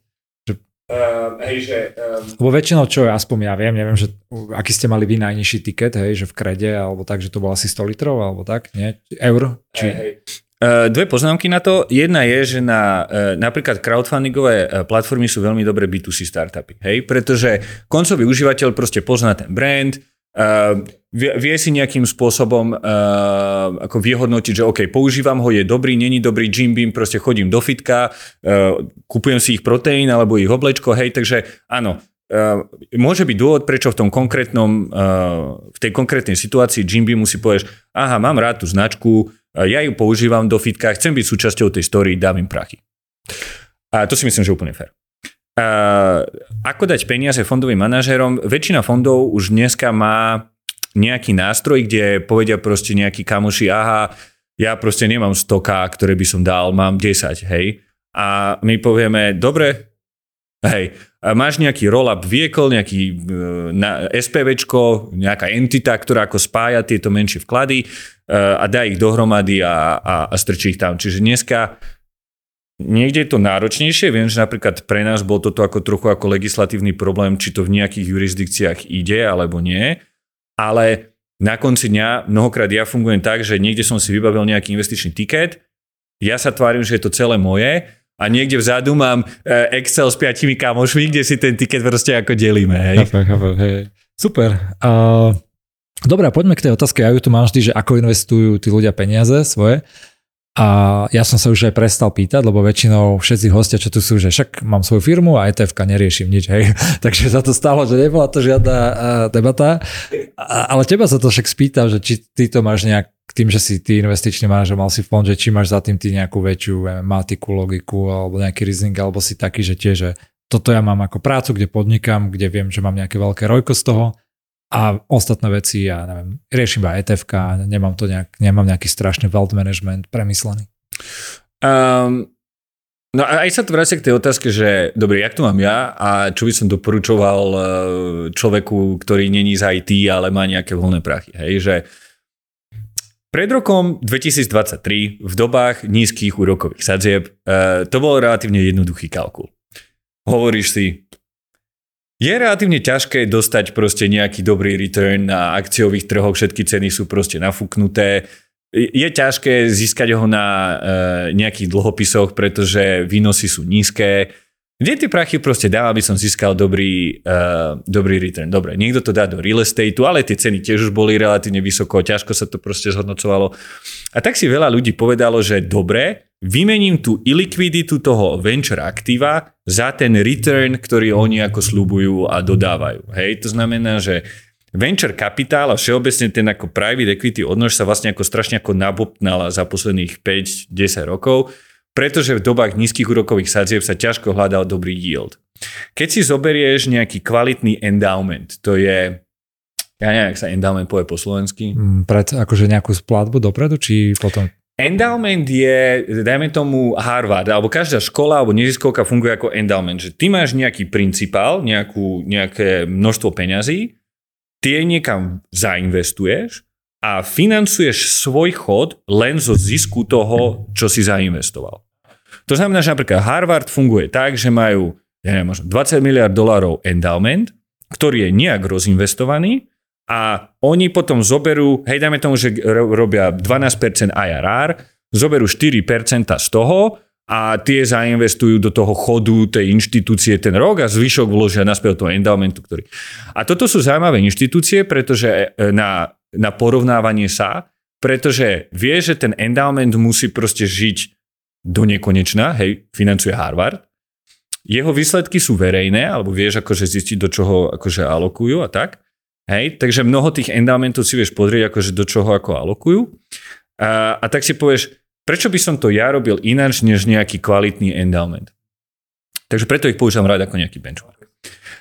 Uh, hej, že... Um... Lebo väčšinou, čo aspoň ja viem, neviem, že aký ste mali vy najnižší tiket, hej, že v krede, alebo tak, že to bolo asi 100 litrov, alebo tak, nie? Eur? Či... Hej, hej. Uh, dve poznámky na to. Jedna je, že na uh, napríklad crowdfundingové uh, platformy sú veľmi dobré B2C startupy, hej? pretože koncový užívateľ proste pozná ten brand, Uh, vie, vie si nejakým spôsobom uh, ako vyhodnotiť, že OK, používam ho, je dobrý, není dobrý, Jim Beam, proste chodím do fitka, uh, kupujem si ich proteín alebo ich oblečko, hej, takže áno, Uh, môže byť dôvod, prečo v tom konkrétnom, uh, v tej konkrétnej situácii Jim Beam musí povedať, aha, mám rád tú značku, uh, ja ju používam do fitka, chcem byť súčasťou tej story, dám im prachy. A to si myslím, že úplne fér. Ako dať peniaze fondovým manažérom? Väčšina fondov už dneska má nejaký nástroj, kde povedia proste nejakí kamoši, aha, ja proste nemám 100k, ktoré by som dal, mám 10, hej. A my povieme, dobre, hej, máš nejaký roll-up vehicle, nejaký uh, na, SPVčko, nejaká entita, ktorá ako spája tieto menšie vklady uh, a dá ich dohromady a, a, a strčí ich tam. Čiže dneska Niekde je to náročnejšie, viem, že napríklad pre nás bol toto ako trochu ako legislatívny problém, či to v nejakých jurisdikciách ide alebo nie, ale na konci dňa mnohokrát ja fungujem tak, že niekde som si vybavil nejaký investičný tiket, ja sa tvárim, že je to celé moje a niekde vzadu mám e, Excel s piatimi kamošmi, kde si ten tiket proste ako delíme. Hej. Chápem, chápem, hej. Super. Uh, Dobre, poďme k tej otázke. Ja ju tu mám vždy, že ako investujú tí ľudia peniaze svoje. A ja som sa už aj prestal pýtať, lebo väčšinou všetci hostia, čo tu sú, že však mám svoju firmu a etf neriešim nič, hej. [laughs] Takže sa to stalo, že nebola to žiadna debata. Ale teba sa to však spýtam, že či ty to máš nejak tým, že si ty investičný manažer, mal si fond, že či máš za tým ty nejakú väčšiu matiku, logiku alebo nejaký reasoning, alebo si taký, že tiež, že toto ja mám ako prácu, kde podnikám, kde viem, že mám nejaké veľké rojko z toho a ostatné veci, ja neviem, riešim iba etf nemám to nejak, nemám nejaký strašný wealth management premyslený. Um, no a aj sa to vrácia k tej otázke, že dobre, jak to mám ja a čo by som doporučoval e, človeku, ktorý není z IT, ale má nejaké voľné prachy. Hej, že pred rokom 2023 v dobách nízkych úrokových sadzieb e, to bol relatívne jednoduchý kalkul. Hovoríš si, je relatívne ťažké dostať proste nejaký dobrý return na akciových trhoch, všetky ceny sú proste nafúknuté. Je ťažké získať ho na e, nejakých dlhopisoch, pretože výnosy sú nízke. Kde tie prachy proste dám, aby som získal dobrý, uh, dobrý return? Dobre, niekto to dá do real estateu, ale tie ceny tiež už boli relatívne vysoko, ťažko sa to proste zhodnocovalo. A tak si veľa ľudí povedalo, že dobre, vymením tú illikviditu toho venture aktíva za ten return, ktorý oni ako slúbujú a dodávajú. Hej, to znamená, že venture kapitál a všeobecne ten ako private equity odnož sa vlastne ako strašne ako nabopnala za posledných 5-10 rokov pretože v dobách nízkych úrokových sadzieb sa ťažko hľadal dobrý yield. Keď si zoberieš nejaký kvalitný endowment, to je, ja neviem, ak sa endowment povie po slovensky. Mm, pred akože nejakú splatbu dopredu, či potom? Endowment je, dajme tomu Harvard, alebo každá škola alebo neziskovka funguje ako endowment, že ty máš nejaký principál, nejakú, nejaké množstvo peňazí, ty niekam zainvestuješ a financuješ svoj chod len zo zisku toho, čo si zainvestoval. To znamená, že napríklad Harvard funguje tak, že majú ja neviem, možno 20 miliard dolárov endowment, ktorý je nejak rozinvestovaný a oni potom zoberú, hej, dajme tomu, že robia 12% IRR, zoberú 4% z toho a tie zainvestujú do toho chodu tej inštitúcie ten rok a zvyšok vložia naspäť do toho endowmentu. Ktorý... A toto sú zaujímavé inštitúcie, pretože e, na, na porovnávanie sa, pretože vie, že ten endowment musí proste žiť do nekonečna, hej, financuje Harvard. Jeho výsledky sú verejné, alebo vieš akože zistiť, do čoho akože alokujú a tak. Hej, takže mnoho tých endomentov si vieš pozrieť, akože do čoho ako alokujú. A, a tak si povieš, prečo by som to ja robil ináč, než nejaký kvalitný endowment. Takže preto ich používam rád ako nejaký benchmark.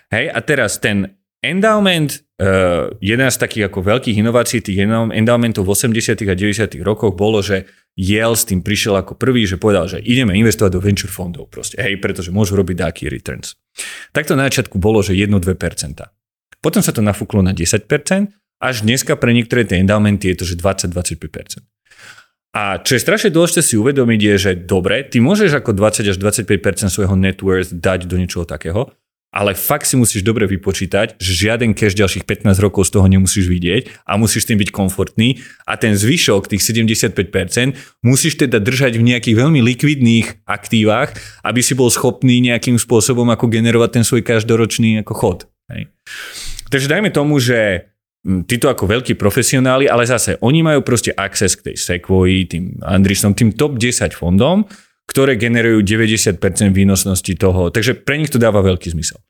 Hej, a teraz ten endowment, uh, jedna z takých ako veľkých inovácií tých endowmentov v 80. a 90. rokoch bolo, že Yale s tým prišiel ako prvý, že povedal, že ideme investovať do venture fondov proste, hej, pretože môžu robiť dáky returns. Takto na začiatku bolo, že 1-2%. Potom sa to nafúklo na 10%, až dneska pre niektoré tie endowmenty je to, že 20-25%. A čo je strašne dôležité si uvedomiť je, že dobre, ty môžeš ako 20 až 25% svojho net worth dať do niečoho takého, ale fakt si musíš dobre vypočítať, že žiaden cash ďalších 15 rokov z toho nemusíš vidieť a musíš s tým byť komfortný a ten zvyšok, tých 75%, musíš teda držať v nejakých veľmi likvidných aktívach, aby si bol schopný nejakým spôsobom ako generovať ten svoj každoročný ako chod. Hej. Takže dajme tomu, že títo ako veľkí profesionáli, ale zase oni majú proste access k tej Sequoii, tým Andreesom, tým top 10 fondom, ktoré generujú 90% výnosnosti toho. Takže pre nich to dáva veľký zmysel.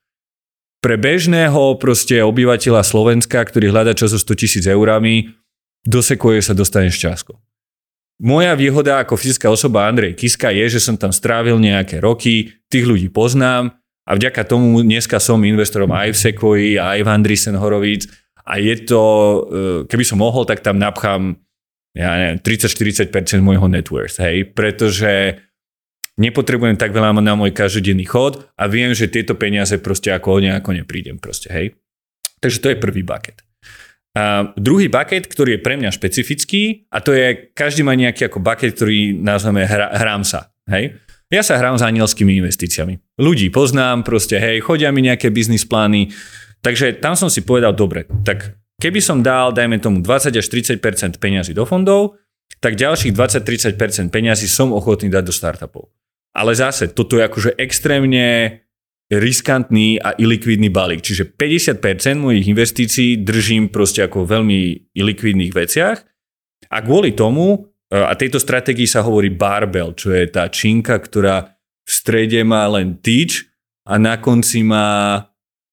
Pre bežného proste obyvateľa Slovenska, ktorý hľada čo so 100 tisíc eurami, do Sequoie sa dostane šťastko. Moja výhoda ako fyzická osoba Andrej Kiska je, že som tam strávil nejaké roky, tých ľudí poznám a vďaka tomu dneska som investorom aj v Sequoii, aj v Andreessen Horowitz a je to, e, keby som mohol, tak tam napchám ja neviem, 30-40% môjho net worth, hej, pretože nepotrebujem tak veľa na môj každodenný chod a viem, že tieto peniaze proste ako nejako neprídem proste, hej. Takže to je prvý bucket. A druhý bucket, ktorý je pre mňa špecifický a to je, každý má nejaký ako bucket, ktorý nazveme hra, hrám sa, hej. Ja sa hrám s anielskými investíciami. Ľudí poznám, proste hej, chodia mi nejaké biznis plány, Takže tam som si povedal, dobre, tak keby som dal, dajme tomu 20 až 30% peňazí do fondov, tak ďalších 20-30% peňazí som ochotný dať do startupov. Ale zase, toto je akože extrémne riskantný a ilikvidný balík. Čiže 50% mojich investícií držím proste ako veľmi ilikvidných veciach a kvôli tomu, a tejto stratégii sa hovorí barbell, čo je tá činka, ktorá v strede má len tyč a na konci má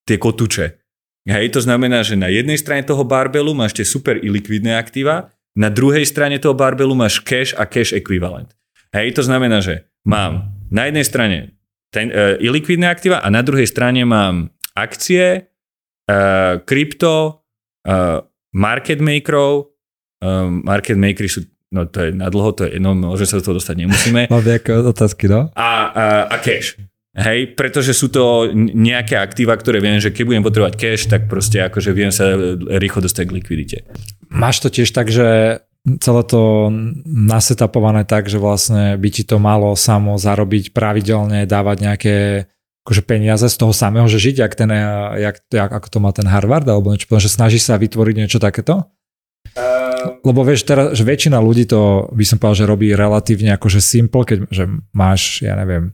tie kotúče. Hej, to znamená, že na jednej strane toho barbelu máš tie super ilikvidné aktíva, na druhej strane toho barbelu máš cash a cash ekvivalent. Hej, to znamená, že mám na jednej strane ten, uh, ilikvidné aktíva a na druhej strane mám akcie, uh, krypto, uh, market makerov, uh, market makery sú no to je na dlho, to je, no môže sa do toho dostať, nemusíme. [laughs] Mám nejaké otázky, no? A, a, a cash. Hej, pretože sú to nejaké aktíva, ktoré viem, že keď budem potrebovať cash, tak proste akože viem sa rýchlo dostať k likvidite. Máš to tiež tak, že celé to nasetapované tak, že vlastne by ti to malo samo zarobiť pravidelne, dávať nejaké akože peniaze z toho samého, že žiť, jak ten, jak, jak, ako to má ten Harvard, alebo niečo, že snaží sa vytvoriť niečo takéto? Uh... Lebo vieš, teraz, že väčšina ľudí to, by som povedal, že robí relatívne akože simple, keď že máš, ja neviem,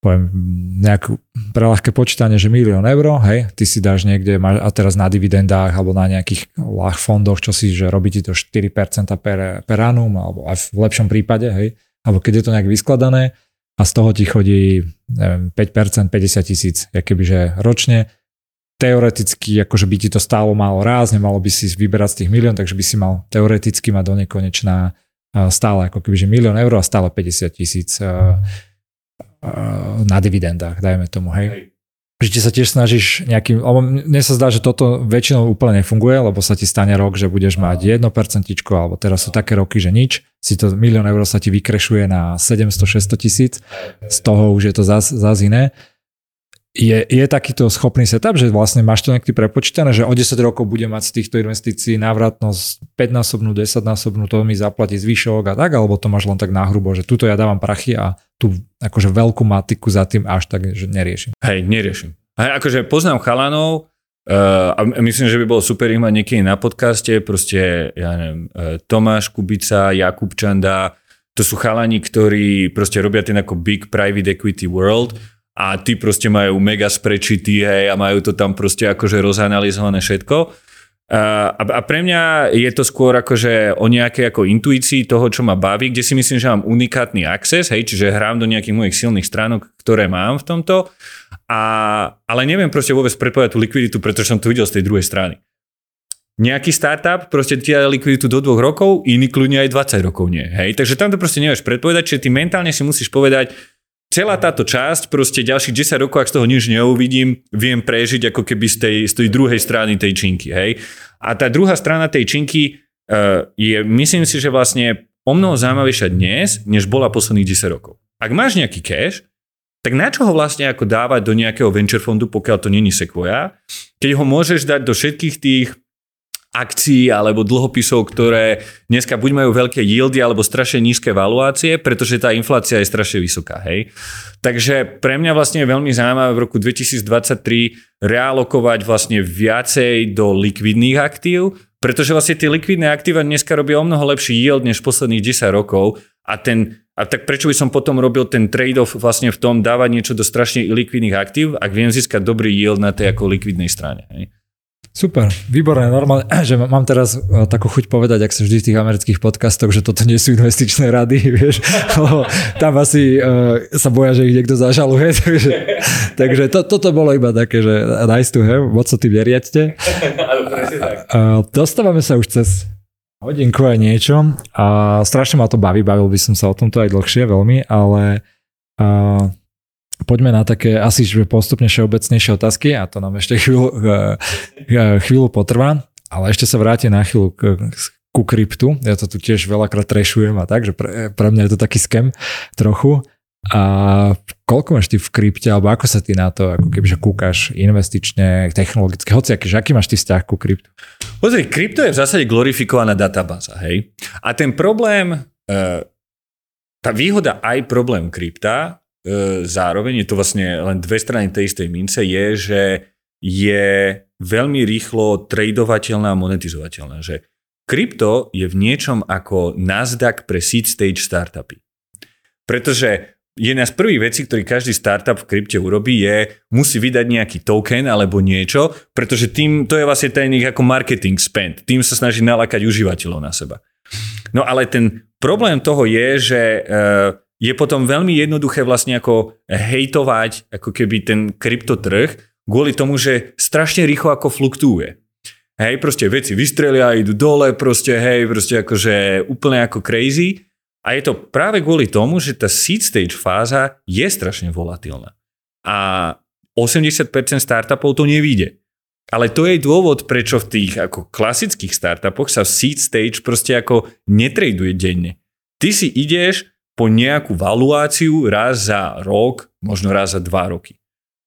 poviem, nejakú prelahké počítanie, že milión eur, hej, ty si dáš niekde, a teraz na dividendách alebo na nejakých lach fondoch, čo si, že robí ti to 4% per, per annum, alebo aj v lepšom prípade, hej, alebo keď je to nejak vyskladané a z toho ti chodí, neviem, 5%, 50 tisíc, kebyže ročne, teoreticky, akože by ti to stálo málo ráz, nemalo by si vyberať z tých milión, takže by si mal teoreticky mať do nekonečná stále ako kebyže milión eur a stále 50 tisíc na dividendách, dajme tomu, hej. Že sa tiež snažíš nejakým, lebo mne sa zdá, že toto väčšinou úplne nefunguje, lebo sa ti stane rok, že budeš mať 1% alebo teraz sú také roky, že nič, si to milión eur sa ti vykrešuje na 700-600 tisíc, z toho už je to zás, zás iné je, je takýto schopný setup, že vlastne máš to niekedy prepočítané, že o 10 rokov bude mať z týchto investícií návratnosť 5-násobnú, 10-násobnú, to mi zaplatí zvyšok a tak, alebo to máš len tak náhrubo, že tuto ja dávam prachy a tu akože veľkú matiku za tým až tak, že neriešim. Hej, neriešim. Hej, akože poznám chalanov, Uh, a myslím, že by bolo super ich mať niekedy na podcaste, proste, ja neviem, uh, Tomáš Kubica, Jakub Čanda, to sú chalani, ktorí proste robia ten ako big private equity world a tí proste majú mega sprečitý, hej, a majú to tam proste akože rozanalizované všetko. A, a pre mňa je to skôr akože o nejakej ako intuícii toho, čo ma baví, kde si myslím, že mám unikátny access, hej, čiže hrám do nejakých mojich silných stránok, ktoré mám v tomto, a, ale neviem proste vôbec predpovedať tú likviditu, pretože som to videl z tej druhej strany. Nejaký startup proste ti likviditu do dvoch rokov, iný kľudne aj 20 rokov nie. Hej? Takže tam to proste nevieš predpovedať, čiže ty mentálne si musíš povedať, celá táto časť, proste ďalších 10 rokov, ak z toho nič neuvidím, viem prežiť ako keby z tej, z tej druhej strany tej činky, hej. A tá druhá strana tej činky uh, je, myslím si, že vlastne o mnoho zaujímavejšia dnes, než bola posledných 10 rokov. Ak máš nejaký cash, tak na čo ho vlastne ako dávať do nejakého venture fondu, pokiaľ to není Sequoia, keď ho môžeš dať do všetkých tých akcií alebo dlhopisov, ktoré dneska buď majú veľké yieldy alebo strašne nízke valuácie, pretože tá inflácia je strašne vysoká. Hej? Takže pre mňa vlastne je veľmi zaujímavé v roku 2023 realokovať vlastne viacej do likvidných aktív, pretože vlastne tie likvidné aktíva dneska robia o mnoho lepší yield než posledných 10 rokov a ten a tak prečo by som potom robil ten trade-off vlastne v tom dávať niečo do strašne likvidných aktív, ak viem získať dobrý yield na tej ako likvidnej strane. Hej? Super, výborné, normálne, [clears throat] že mám teraz e, takú chuť povedať, ak sa vždy v tých amerických podcastoch, že toto nie sú investičné rady, [laughs] vieš, lebo tam asi uh, sa boja, že ich niekto zažaluje, [laughs] takže, takže to, toto bolo iba také, že nice to have, moc sa tým neriadte. [laughs] Uh, dostávame sa už cez hodinku aj niečo a strašne ma to baví, bavil by som sa o tomto aj dlhšie veľmi, ale uh, poďme na také asi že postupne všeobecnejšie otázky a to nám ešte chvíľu, eh, eh, chvíľu potrvá, ale ešte sa vrátim na chvíľu k, ku kryptu. Ja to tu tiež veľakrát trešujem a tak, že pre, pre mňa je to taký skem trochu. A koľko máš ty v krypte, alebo ako sa ty na to, ako kebyže kúkaš investične, technologicky, hoci aký, aký máš ty vzťah ku kryptu? Pozri, krypto je v zásade glorifikovaná databáza, hej? A ten problém, eh, tá výhoda aj problém krypta zároveň, je to vlastne len dve strany tej istej mince, je, že je veľmi rýchlo tradovateľná a monetizovateľná. Že krypto je v niečom ako Nasdaq pre seed stage startupy. Pretože jedna z prvých vecí, ktorý každý startup v krypte urobí, je, musí vydať nejaký token alebo niečo, pretože tým, to je vlastne ten ako marketing spend. Tým sa snaží nalakať užívateľov na seba. No ale ten problém toho je, že uh, je potom veľmi jednoduché vlastne ako hejtovať ako keby ten kryptotrh kvôli tomu, že strašne rýchlo ako fluktuuje. Hej, proste veci vystrelia, idú dole, proste hej, proste akože úplne ako crazy. A je to práve kvôli tomu, že tá seed stage fáza je strašne volatilná. A 80% startupov to nevíde. Ale to je dôvod, prečo v tých ako klasických startupoch sa seed stage proste ako netraduje denne. Ty si ideš, po nejakú valuáciu raz za rok, možno raz za dva roky.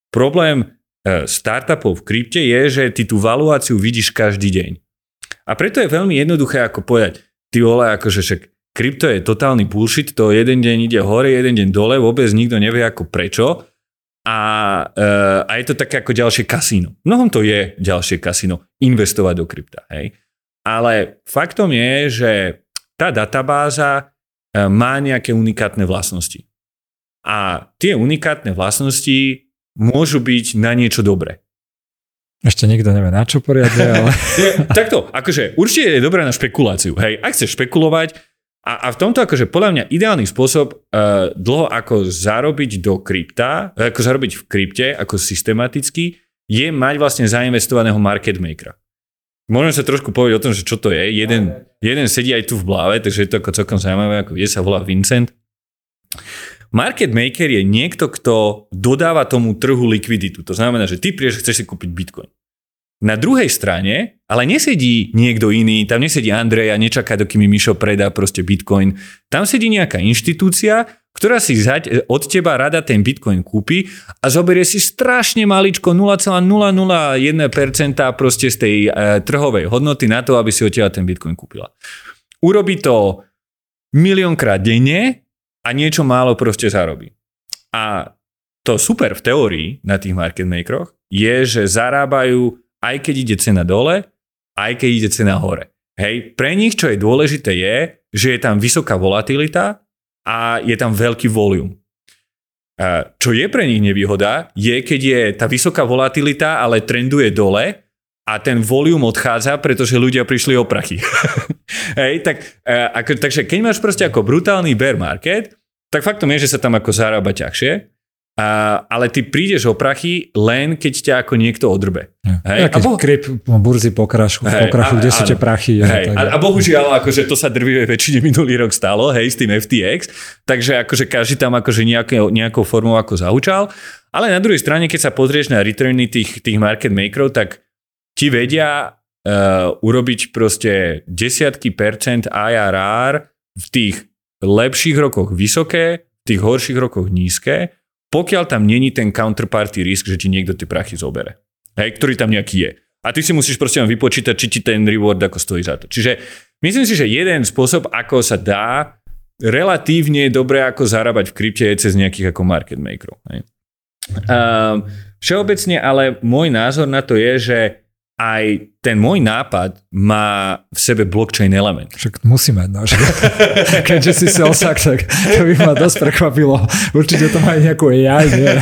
Problém e, startupov v krypte je, že ty tú valuáciu vidíš každý deň. A preto je veľmi jednoduché ako povedať, ty vole, akože však krypto je totálny bullshit, to jeden deň ide hore, jeden deň dole, vôbec nikto nevie ako prečo. A, e, a je to také ako ďalšie kasíno. Mnohom to je ďalšie kasíno, investovať do krypta. Hej? Ale faktom je, že tá databáza má nejaké unikátne vlastnosti. A tie unikátne vlastnosti môžu byť na niečo dobré. Ešte nikto nevie na čo poriadne, ale... [laughs] Takto, akože určite je dobré na špekuláciu. Hej, ak chceš špekulovať, a, a v tomto akože podľa mňa ideálny spôsob uh, dlho ako zarobiť do krypta, ako zarobiť v krypte, ako systematicky, je mať vlastne zainvestovaného market makera. Môžeme sa trošku povedať o tom, že čo to je. Jeden, jeden sedí aj tu v bláve, takže je to ako celkom zaujímavé, ako je sa volá Vincent. Market maker je niekto, kto dodáva tomu trhu likviditu. To znamená, že ty prídeš, chceš si kúpiť bitcoin. Na druhej strane, ale nesedí niekto iný, tam nesedí Andrej a nečaká, dokým mi Mišo predá proste bitcoin. Tam sedí nejaká inštitúcia, ktorá si zať, od teba rada ten bitcoin kúpi a zoberie si strašne maličko 0,001% proste z tej e, trhovej hodnoty na to, aby si od teba ten bitcoin kúpila. Urobí to miliónkrát denne a niečo málo proste zarobí. A to super v teórii na tých market makeroch je, že zarábajú aj keď ide cena dole, aj keď ide cena hore. Hej, pre nich čo je dôležité je, že je tam vysoká volatilita a je tam veľký volume. Čo je pre nich nevýhoda, je keď je tá vysoká volatilita, ale trenduje dole a ten volume odchádza, pretože ľudia prišli o prachy. [laughs] Hej, tak, ako, takže keď máš proste ako brutálny bear market, tak faktom je, že sa tam ako zarába ťažšie. A, ale ty prídeš o prachy len keď ťa ako niekto odrbe. Hej? Ja, keď bo... kryp, burzy pokrachu, hej, pokrachu, kde sú tie prachy. Hej, a, a bohužiaľ, akože to sa drvie väčšine minulý rok stalo, hej, s tým FTX, takže akože každý tam akože nejaké, nejakou formou ako zaučal. Ale na druhej strane, keď sa pozrieš na returny tých, tých market makerov, tak ti vedia uh, urobiť proste desiatky percent IRR v tých lepších rokoch vysoké, v tých horších rokoch nízke pokiaľ tam není ten counterparty risk, že ti niekto tie prachy zobere. Hej, ktorý tam nejaký je. A ty si musíš proste vypočítať, či ti ten reward ako stojí za to. Čiže myslím si, že jeden spôsob, ako sa dá relatívne dobre ako zarábať v krypte je cez nejakých ako market makerov. Hej. Um, všeobecne ale môj názor na to je, že aj ten môj nápad má v sebe blockchain element. Však musí mať, no. [laughs] Keďže si selsak, tak to by ma dosť prekvapilo. Určite to má nejakú AI, nie?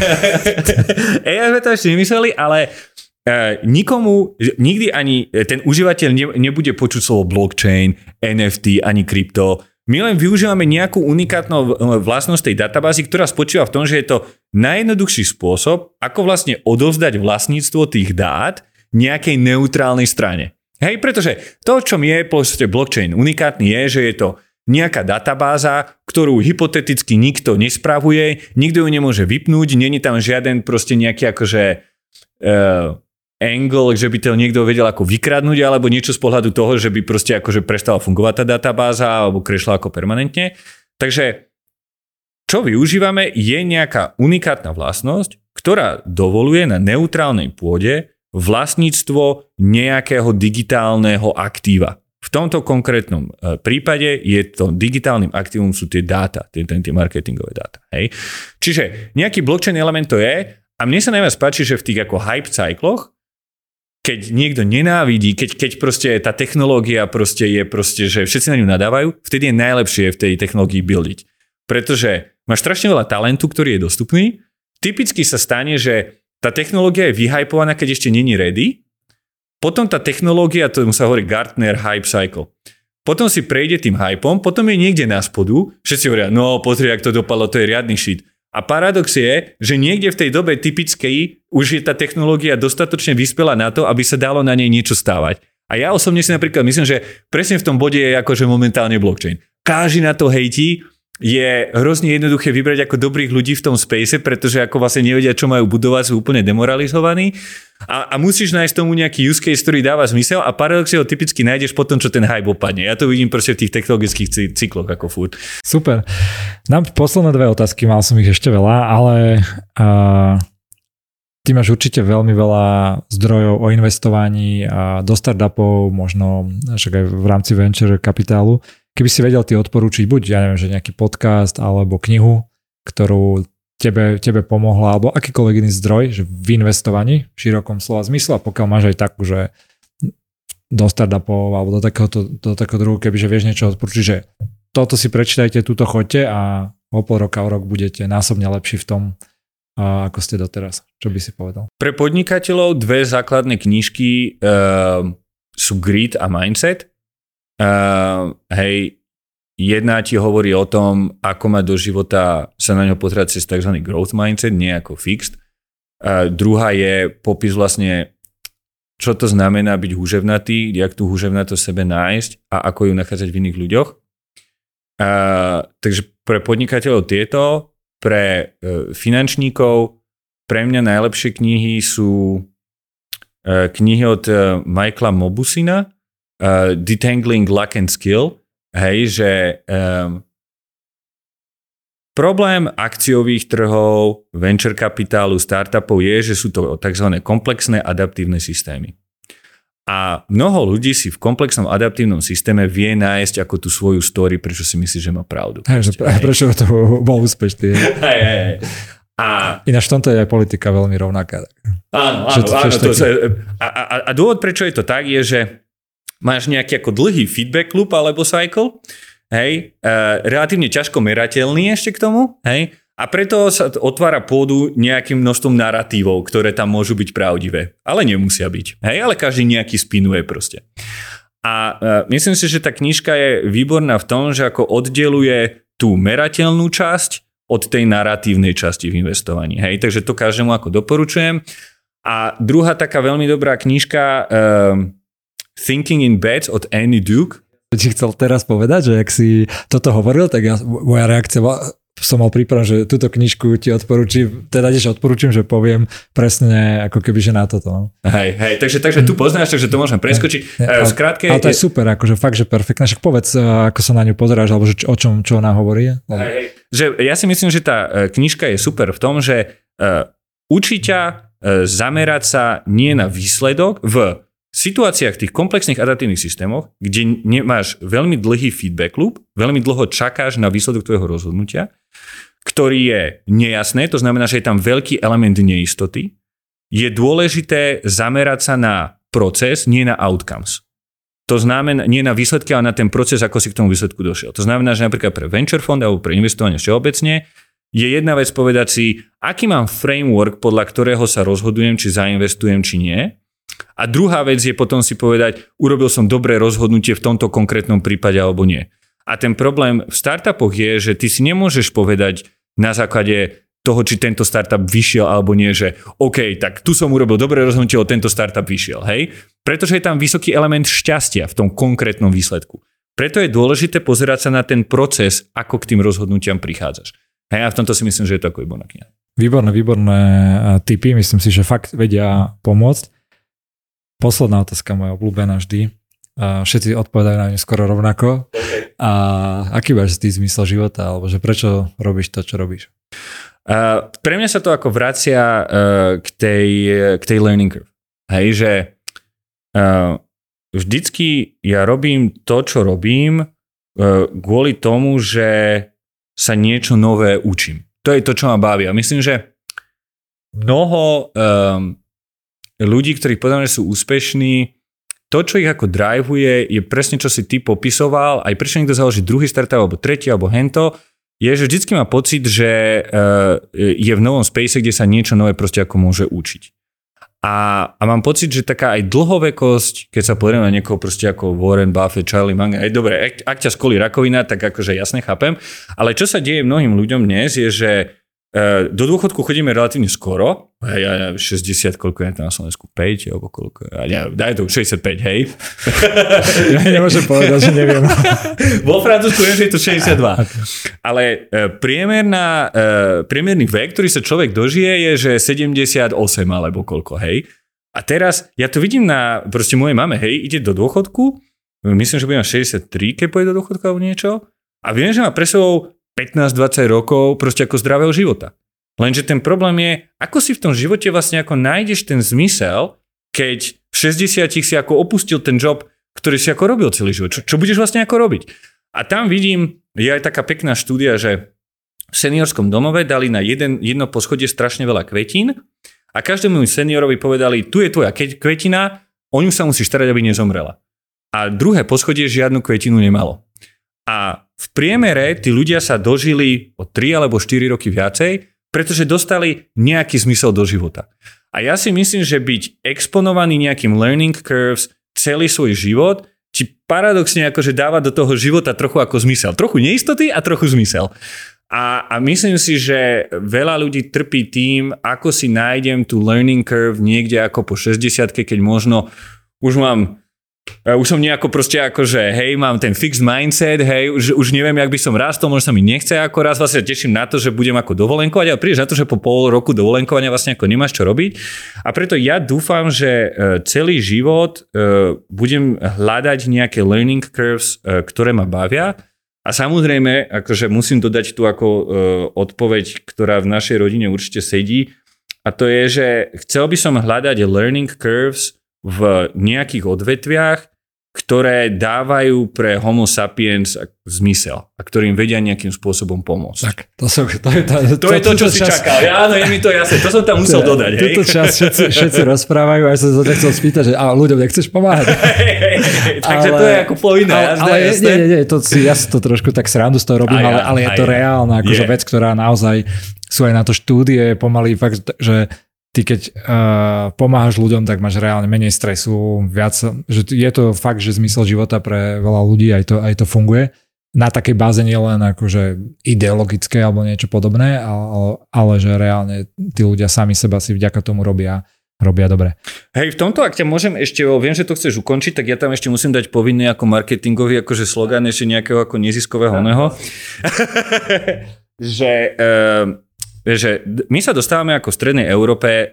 [laughs] AI sme to ešte nemysleli, ale uh, nikomu, nikdy ani ten užívateľ ne, nebude počuť slovo blockchain, NFT, ani krypto. My len využívame nejakú unikátnu vlastnosť tej databázy, ktorá spočíva v tom, že je to najjednoduchší spôsob, ako vlastne odovzdať vlastníctvo tých dát nejakej neutrálnej strane. Hej, pretože to, čo je proste blockchain unikátny, je, že je to nejaká databáza, ktorú hypoteticky nikto nespravuje, nikto ju nemôže vypnúť, není tam žiaden proste nejaký akože uh, angle, že by to niekto vedel ako vykradnúť alebo niečo z pohľadu toho, že by proste akože prestala fungovať tá databáza alebo krešla ako permanentne. Takže čo využívame je nejaká unikátna vlastnosť, ktorá dovoluje na neutrálnej pôde vlastníctvo nejakého digitálneho aktíva. V tomto konkrétnom e, prípade je to digitálnym aktívum sú tie dáta, tie, tie marketingové dáta. Hej? Čiže nejaký blockchain element to je a mne sa najviac páči, že v tých ako hype cykloch, keď niekto nenávidí, keď, keď proste tá technológia proste je proste, že všetci na ňu nadávajú, vtedy je najlepšie v tej technológii buildiť. Pretože máš strašne veľa talentu, ktorý je dostupný. Typicky sa stane, že tá technológia je vyhypovaná, keď ešte není ready. Potom tá technológia, to sa hovorí Gartner Hype Cycle. Potom si prejde tým hypom, potom je niekde na spodu, všetci hovoria, no pozri, ak to dopadlo, to je riadny shit. A paradox je, že niekde v tej dobe typickej už je tá technológia dostatočne vyspela na to, aby sa dalo na nej niečo stávať. A ja osobne si napríklad myslím, že presne v tom bode je akože momentálne blockchain. Každý na to hejtí, je hrozne jednoduché vybrať ako dobrých ľudí v tom space, pretože ako vlastne nevedia, čo majú budovať, sú úplne demoralizovaní. A, a musíš nájsť tomu nejaký use case, ktorý dáva zmysel a paradoxne ho typicky nájdeš potom, čo ten hype opadne. Ja to vidím proste v tých technologických cykloch ako furt. Super. Nám posledné dve otázky, mal som ich ešte veľa, ale uh, ty máš určite veľmi veľa zdrojov o investovaní a do startupov, možno však aj v rámci venture kapitálu. Keby si vedel ty odporúčiť buď, ja neviem, že nejaký podcast alebo knihu, ktorú tebe, tebe pomohla, alebo akýkoľvek iný zdroj, že v investovaní v širokom slova zmysle, pokiaľ máš aj takú, že do startupov alebo do takého, do takého druhu, kebyže vieš niečo odporúčiť, že toto si prečítajte, túto choďte a o pol roka, o rok budete násobne lepší v tom, ako ste doteraz. Čo by si povedal? Pre podnikateľov dve základné knižky uh, sú Grit a Mindset. Uh, hej, jedna ti hovorí o tom, ako mať do života sa na ňo pozerať cez tzv. growth mindset, nie ako fixed. Uh, druhá je popis vlastne, čo to znamená byť húževnatý, jak tú húževnatosť sebe nájsť a ako ju nachádzať v iných ľuďoch. Uh, takže pre podnikateľov tieto, pre uh, finančníkov, pre mňa najlepšie knihy sú knihy od Michaela Mobusina, uh, detangling luck and skill, hej, že um, problém akciových trhov, venture kapitálu, startupov je, že sú to tzv. komplexné adaptívne systémy. A mnoho ľudí si v komplexnom adaptívnom systéme vie nájsť ako tú svoju story, prečo si myslí, že má pravdu. Hej, že pre, prečo to bol úspešný. [laughs] Hej, hej. A... Ináč v tomto je aj politika veľmi rovnaká. Áno, áno, áno to, a, a, a dôvod, prečo je to tak, je, že máš nejaký ako dlhý feedback loop alebo cycle, hej, uh, relatívne ťažko merateľný ešte k tomu, hej, a preto sa otvára pôdu nejakým množstvom narratívov, ktoré tam môžu byť pravdivé. Ale nemusia byť. Hej, ale každý nejaký spinuje proste. A uh, myslím si, že tá knižka je výborná v tom, že ako oddeluje tú merateľnú časť od tej narratívnej časti v investovaní. Hej, takže to každému ako doporučujem. A druhá taká veľmi dobrá knižka, uh, Thinking in Beds od Annie Duke. Ti chcel teraz povedať, že ak si toto hovoril, tak ja, moja reakcia bola, som mal pripravenú, že túto knižku ti odporúčim, teda tiež odporúčim, že poviem presne ako keby, že na toto. No. Hej, hej, takže, takže tu poznáš, takže to môžem preskočiť. Hej, ale, Skrátke, ale to je, je super, akože fakt, že perfektné. Však povedz, ako sa na ňu pozeráš, alebo že, o čom, čo ona hovorí. Hej, hej. Že ja si myslím, že tá e, knižka je super v tom, že uh, učí ťa uh, zamerať sa nie na výsledok v situáciách, tých komplexných adaptívnych systémoch, kde nemáš veľmi dlhý feedback loop, veľmi dlho čakáš na výsledok tvojho rozhodnutia, ktorý je nejasné, to znamená, že je tam veľký element neistoty, je dôležité zamerať sa na proces, nie na outcomes. To znamená, nie na výsledky, ale na ten proces, ako si k tomu výsledku došiel. To znamená, že napríklad pre venture fund alebo pre investovanie všeobecne je jedna vec povedať si, aký mám framework, podľa ktorého sa rozhodujem, či zainvestujem, či nie. A druhá vec je potom si povedať, urobil som dobré rozhodnutie v tomto konkrétnom prípade alebo nie. A ten problém v startupoch je, že ty si nemôžeš povedať na základe toho, či tento startup vyšiel alebo nie, že OK, tak tu som urobil dobré rozhodnutie, o tento startup vyšiel, hej? Pretože je tam vysoký element šťastia v tom konkrétnom výsledku. Preto je dôležité pozerať sa na ten proces, ako k tým rozhodnutiam prichádzaš. Hej, a v tomto si myslím, že je to ako Ibona kniha. Výborné, výborné typy. Myslím si, že fakt vedia pomôcť. Posledná otázka moja obľúbená vždy. Všetci odpovedajú na ňu skoro rovnako. Okay. A aký máš ty zmysel života? Alebo že prečo robíš to, čo robíš? Uh, pre mňa sa to ako vracia uh, k, tej, k tej learning curve. Hej, že uh, vždycky ja robím to, čo robím uh, kvôli tomu, že sa niečo nové učím. To je to, čo ma baví. A myslím, že mnoho um, ľudí, ktorí povedané sú úspešní, to, čo ich ako driveuje, je presne, čo si ty popisoval, aj prečo niekto založí druhý startup, alebo tretí, alebo hento, je, že vždycky má pocit, že uh, je v novom space, kde sa niečo nové proste ako môže učiť. A, a mám pocit, že taká aj dlhovekosť, keď sa pozrieme na niekoho proste ako Warren Buffett, Charlie Munger, aj dobre, ak, ak ťa skolí rakovina, tak akože jasne chápem, ale čo sa deje mnohým ľuďom dnes je, že do dôchodku chodíme relatívne skoro, ja, ja 60, koľko je na Slovensku, 5 alebo koľko, ja, daj to 65, hej. [laughs] Ja nemôžem povedať, že neviem. [laughs] Vo Francúzsku viem, že je to 62. Ale e, priemerná, e, priemerný vek, ktorý sa človek dožije, je, že 78 alebo koľko, hej. A teraz, ja to vidím na proste mojej mame, hej, ide do dôchodku, myslím, že bude 63, keď pôjde do dôchodku alebo niečo, a viem, že má pre sebou 15-20 rokov proste ako zdravého života. Lenže ten problém je, ako si v tom živote vlastne ako nájdeš ten zmysel, keď v 60 si ako opustil ten job, ktorý si ako robil celý život. Čo, čo budeš vlastne ako robiť? A tam vidím, je aj taká pekná štúdia, že v seniorskom domove dali na jeden, jedno poschodie strašne veľa kvetín a každému seniorovi povedali, tu je tvoja kvetina, o ňu sa musíš starať, aby nezomrela. A druhé poschodie žiadnu kvetinu nemalo. A v priemere tí ľudia sa dožili o 3 alebo 4 roky viacej, pretože dostali nejaký zmysel do života. A ja si myslím, že byť exponovaný nejakým learning curves celý svoj život ti paradoxne akože dáva do toho života trochu ako zmysel. Trochu neistoty a trochu zmysel. A, a myslím si, že veľa ľudí trpí tým, ako si nájdem tú learning curve niekde ako po 60 keď možno už mám už som nejako proste ako, že hej, mám ten fixed mindset, hej, už, už neviem, jak by som rastol, možno sa mi nechce ako raz, vlastne teším na to, že budem ako dovolenkovať, ale prídeš na to, že po pol roku dovolenkovania vlastne ako nemáš čo robiť. A preto ja dúfam, že e, celý život e, budem hľadať nejaké learning curves, e, ktoré ma bavia. A samozrejme, akože musím dodať tu ako odpoveď, ktorá v našej rodine určite sedí. A to je, že chcel by som hľadať learning curves, v nejakých odvetviach, ktoré dávajú pre homo sapiens zmysel a ktorým vedia nejakým spôsobom pomôcť. Tak, to, som, to, je, to, to, to, je to, čo si čas... čakal. Ja, áno, je mi to jasné. To som tam musel to, dodať. Tuto čas všetci, všetci rozprávajú a ja som sa to chcel spýtať, že a ľuďom nechceš pomáhať. [laughs] Takže ale, to je ako povinné. Ale, ale jasné. Nie, nie, nie, to si, ja si to trošku tak srandu z toho robím, ja, ale, ale je to reálna akože vec, ktorá naozaj sú aj na to štúdie pomaly fakt, že ty keď uh, pomáhaš ľuďom, tak máš reálne menej stresu, viac, že je to fakt, že zmysel života pre veľa ľudí, aj to, aj to funguje. Na takej báze nie len akože ideologické alebo niečo podobné, ale, ale že reálne tí ľudia sami seba si vďaka tomu robia robia dobre. Hej, v tomto, ak ťa môžem ešte, viem, že to chceš ukončiť, tak ja tam ešte musím dať povinný ako marketingový akože slogan ešte nejakého ako neziskového oného. [laughs] [laughs] že uh, že my sa dostávame ako v Strednej Európe e,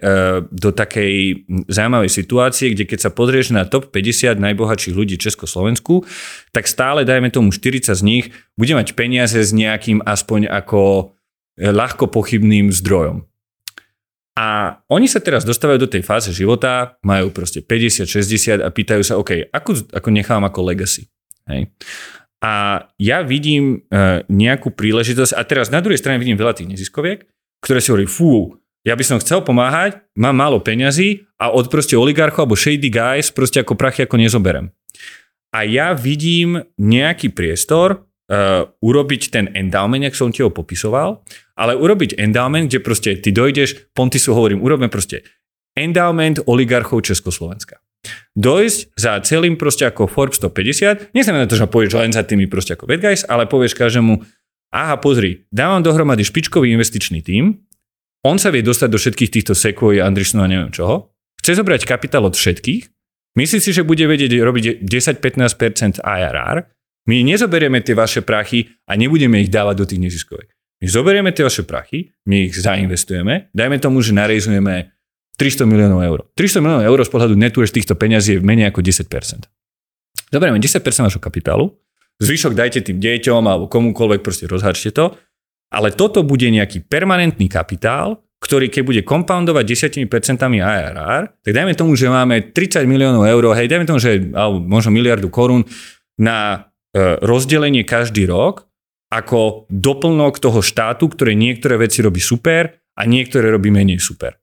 do takej zaujímavej situácie, kde keď sa pozrieš na top 50 najbohatších ľudí v Československu, tak stále, dajme tomu 40 z nich, bude mať peniaze s nejakým aspoň ako e, ľahko pochybným zdrojom. A oni sa teraz dostávajú do tej fáze života, majú proste 50, 60 a pýtajú sa, OK, ako, ako nechám ako legacy? Hej. A ja vidím uh, nejakú príležitosť, a teraz na druhej strane vidím veľa tých neziskoviek, ktoré si hovorí, fú, ja by som chcel pomáhať, mám málo peňazí a od proste oligarchov alebo shady guys proste ako prachy ako nezoberem. A ja vidím nejaký priestor uh, urobiť ten endowment, jak som ti ho popisoval, ale urobiť endowment, kde proste ty dojdeš, Pontisu hovorím, urobme proste endowment oligarchov Československa. Dojsť za celým proste ako Forbes 150, neznamená to, že povieš len za tými proste ako bad guys, ale povieš každému, aha, pozri, dávam dohromady špičkový investičný tím, on sa vie dostať do všetkých týchto Sequoia, Andreessenov a neviem čoho, chce zobrať kapitál od všetkých, myslí si, že bude vedieť robiť 10-15% IRR, my nezoberieme tie vaše prachy a nebudeme ich dávať do tých neziskovek. My zoberieme tie vaše prachy, my ich zainvestujeme, dajme tomu, že narejzujeme 300 miliónov eur. 300 miliónov eur z pohľadu netu týchto peňazí je menej ako 10%. Zoberieme 10% vašho kapitálu, zvyšok dajte tým deťom alebo komukoľvek, proste rozhačte to, ale toto bude nejaký permanentný kapitál, ktorý keď bude compoundovať 10% IRR, tak dajme tomu, že máme 30 miliónov eur, hej, dajme tomu, že alebo možno miliardu korún na e, rozdelenie každý rok, ako doplnok toho štátu, ktoré niektoré veci robí super a niektoré robí menej super.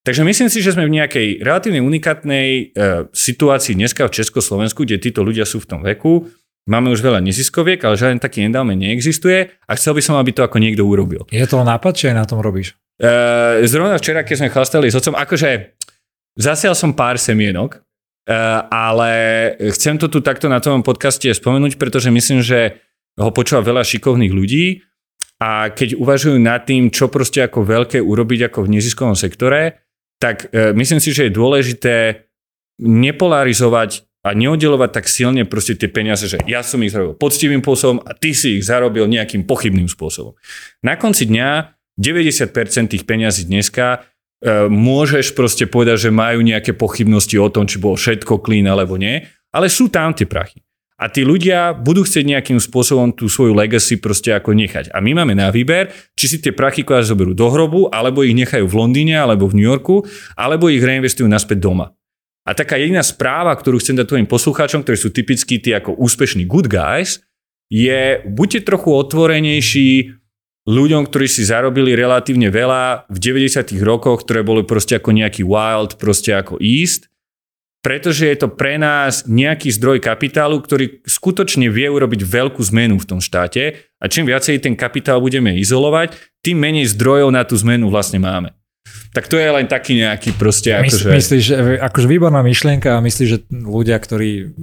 Takže myslím si, že sme v nejakej relatívne unikátnej e, situácii dneska v Československu, kde títo ľudia sú v tom veku. Máme už veľa neziskoviek, ale žiaden taký endowment neexistuje a chcel by som, aby to ako niekto urobil. Je to nápad, či aj na tom robíš? E, zrovna včera, keď sme chlastali s otcom, akože zasial som pár semienok, e, ale chcem to tu takto na tom podcaste spomenúť, pretože myslím, že ho počúva veľa šikovných ľudí a keď uvažujú nad tým, čo proste ako veľké urobiť ako v neziskovom sektore, tak e, myslím si, že je dôležité nepolarizovať a neoddelovať tak silne proste tie peniaze, že ja som ich zarobil poctivým spôsobom a ty si ich zarobil nejakým pochybným spôsobom. Na konci dňa 90% tých peňazí dneska e, môžeš proste povedať, že majú nejaké pochybnosti o tom, či bolo všetko clean alebo nie, ale sú tam tie prachy. A tí ľudia budú chcieť nejakým spôsobom tú svoju legacy proste ako nechať. A my máme na výber, či si tie prachy kvázi zoberú do hrobu, alebo ich nechajú v Londýne, alebo v New Yorku, alebo ich reinvestujú naspäť doma. A taká jediná správa, ktorú chcem dať tvojim poslucháčom, ktorí sú typickí tí ako úspešní good guys, je buďte trochu otvorenejší ľuďom, ktorí si zarobili relatívne veľa v 90. rokoch, ktoré boli proste ako nejaký wild, proste ako East pretože je to pre nás nejaký zdroj kapitálu, ktorý skutočne vie urobiť veľkú zmenu v tom štáte a čím viacej ten kapitál budeme izolovať, tým menej zdrojov na tú zmenu vlastne máme. Tak to je len taký nejaký proste akože... Myslíš, že akože výborná myšlienka a myslíš, že ľudia, ktorí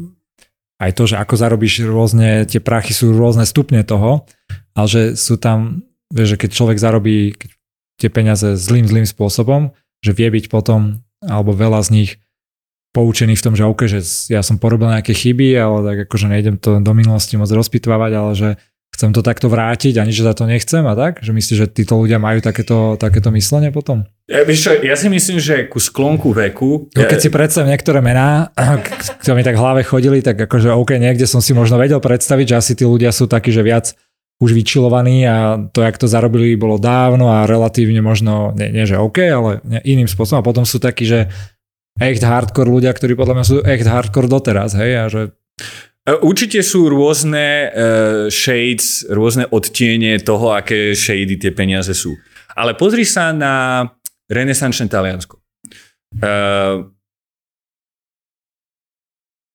aj to, že ako zarobíš rôzne, tie prachy sú rôzne stupne toho, ale že sú tam, vieš, že keď človek zarobí tie peniaze zlým, zlým spôsobom, že vie byť potom, alebo veľa z nich poučený v tom, že OK, že ja som porobil nejaké chyby, ale tak akože nejdem to do minulosti moc rozpitvávať, ale že chcem to takto vrátiť a nič za to nechcem a tak? Že myslíš, že títo ľudia majú takéto, takéto myslenie potom? Ja, víš čo, ja si myslím, že ku sklonku veku... No, keď si predstavím niektoré mená, ktoré mi tak v hlave chodili, tak akože OK, niekde som si možno vedel predstaviť, že asi tí ľudia sú takí, že viac už vyčilovaní a to, jak to zarobili, bolo dávno a relatívne možno, nie, nie že OK, ale iným spôsobom. A potom sú takí, že echt hardcore ľudia, ktorí podľa mňa sú echt hardcore doteraz, hej, a že... E, určite sú rôzne uh, shades, rôzne odtiene toho, aké shady tie peniaze sú. Ale pozri sa na renesančné Taliansko. Uh,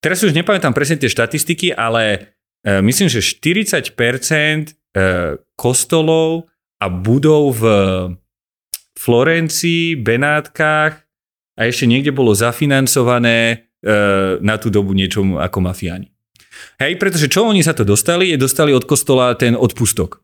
teraz už nepamätám presne tie štatistiky, ale uh, myslím, že 40% uh, kostolov a budov v Florencii, Benátkach a ešte niekde bolo zafinancované e, na tú dobu niečom ako mafiáni. Hej, pretože čo oni sa to dostali, je dostali od kostola ten odpustok.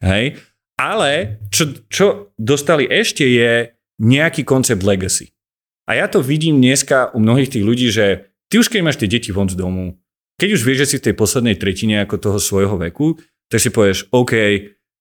Hej, ale čo, čo dostali ešte je nejaký koncept legacy. A ja to vidím dneska u mnohých tých ľudí, že ty už keď máš tie deti von z domu, keď už vieš, že si v tej poslednej tretine ako toho svojho veku, tak si povieš, OK,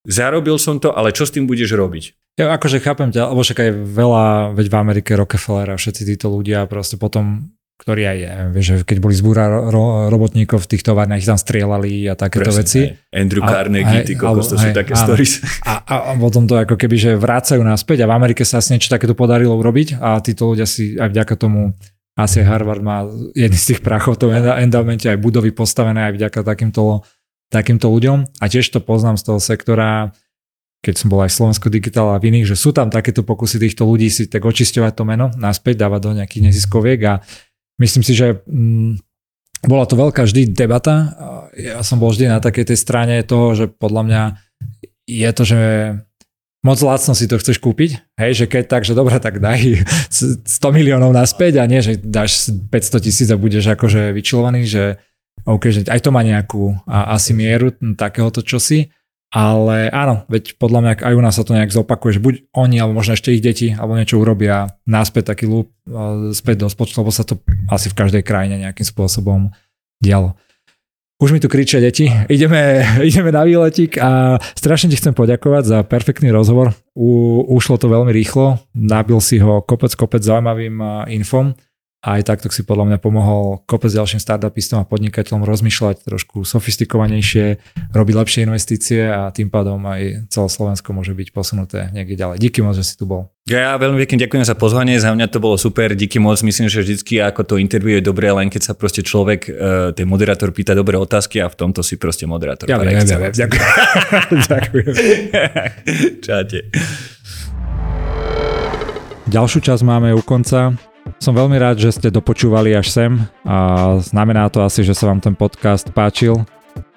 zarobil som to, ale čo s tým budeš robiť? Ja akože chápem ťa, lebo však aj veľa, veď v Amerike Rockefeller a všetci títo ľudia proste potom ktorí aj, vieš, že keď boli zbúra ro, robotníkov v tých továrniach, tam strieľali a takéto Presne, veci. Aj. Andrew Carnegie, ty kokos, to sú také áno. stories. A, a, a potom to ako keby, že vrácajú naspäť a v Amerike sa asi niečo takéto podarilo urobiť a títo ľudia si aj vďaka tomu asi Harvard má jedný z tých prachov v tom endowmente aj budovy postavené aj vďaka takýmto, takýmto ľuďom. A tiež to poznám z toho sektora, keď som bol aj v Slovensku Digital a v iných, že sú tam takéto pokusy týchto ľudí si tak očisťovať to meno naspäť, dávať do nejakých neziskoviek a myslím si, že mm, bola to veľká vždy debata. Ja som bol vždy na takej tej strane toho, že podľa mňa je to, že moc lacno si to chceš kúpiť, hej, že keď tak, že dobre, tak daj 100 miliónov naspäť a nie, že dáš 500 tisíc a budeš akože vyčilovaný, že OK, že aj to má nejakú a, asi mieru takéhoto čosi, ale áno, veď podľa mňa aj u nás sa to nejak zopakuje, že buď oni, alebo možno ešte ich deti, alebo niečo urobia náspäť taký lúb späť do spočtu, lebo sa to asi v každej krajine nejakým spôsobom dialo. Už mi tu kričia deti, [laughs] ideme, ideme na výletik a strašne ti chcem poďakovať za perfektný rozhovor. U, ušlo to veľmi rýchlo, nabil si ho kopec, kopec zaujímavým infom a aj takto si podľa mňa pomohol kopec ďalším startupistom a podnikateľom rozmýšľať trošku sofistikovanejšie, robiť lepšie investície a tým pádom aj celé Slovensko môže byť posunuté niekde ďalej. Díky moc, že si tu bol. Ja, veľmi pekne ďakujem za pozvanie, za mňa to bolo super, díky moc, myslím, že vždycky ako to interview je dobré, len keď sa proste človek, uh, ten moderátor pýta dobré otázky a v tomto si proste moderátor. Ja viem, ja viem, ďakujem. [laughs] ďakujem. [laughs] Čaute. Ďalšiu časť máme u konca. Som veľmi rád, že ste dopočúvali až sem a znamená to asi, že sa vám ten podcast páčil.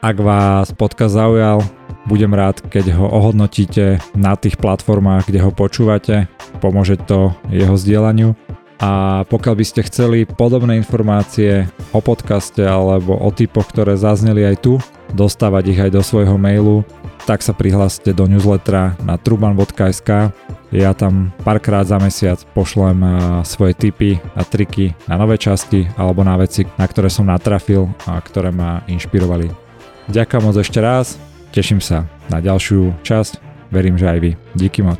Ak vás podcast zaujal, budem rád, keď ho ohodnotíte na tých platformách, kde ho počúvate. Pomôže to jeho zdieľaniu. A pokiaľ by ste chceli podobné informácie o podcaste alebo o typoch, ktoré zazneli aj tu, dostávať ich aj do svojho mailu, tak sa prihláste do newslettera na truban.sk. Ja tam párkrát za mesiac pošlem svoje tipy a triky na nové časti alebo na veci, na ktoré som natrafil a ktoré ma inšpirovali. Ďakujem moc ešte raz, teším sa na ďalšiu časť, verím, že aj vy. Díky moc.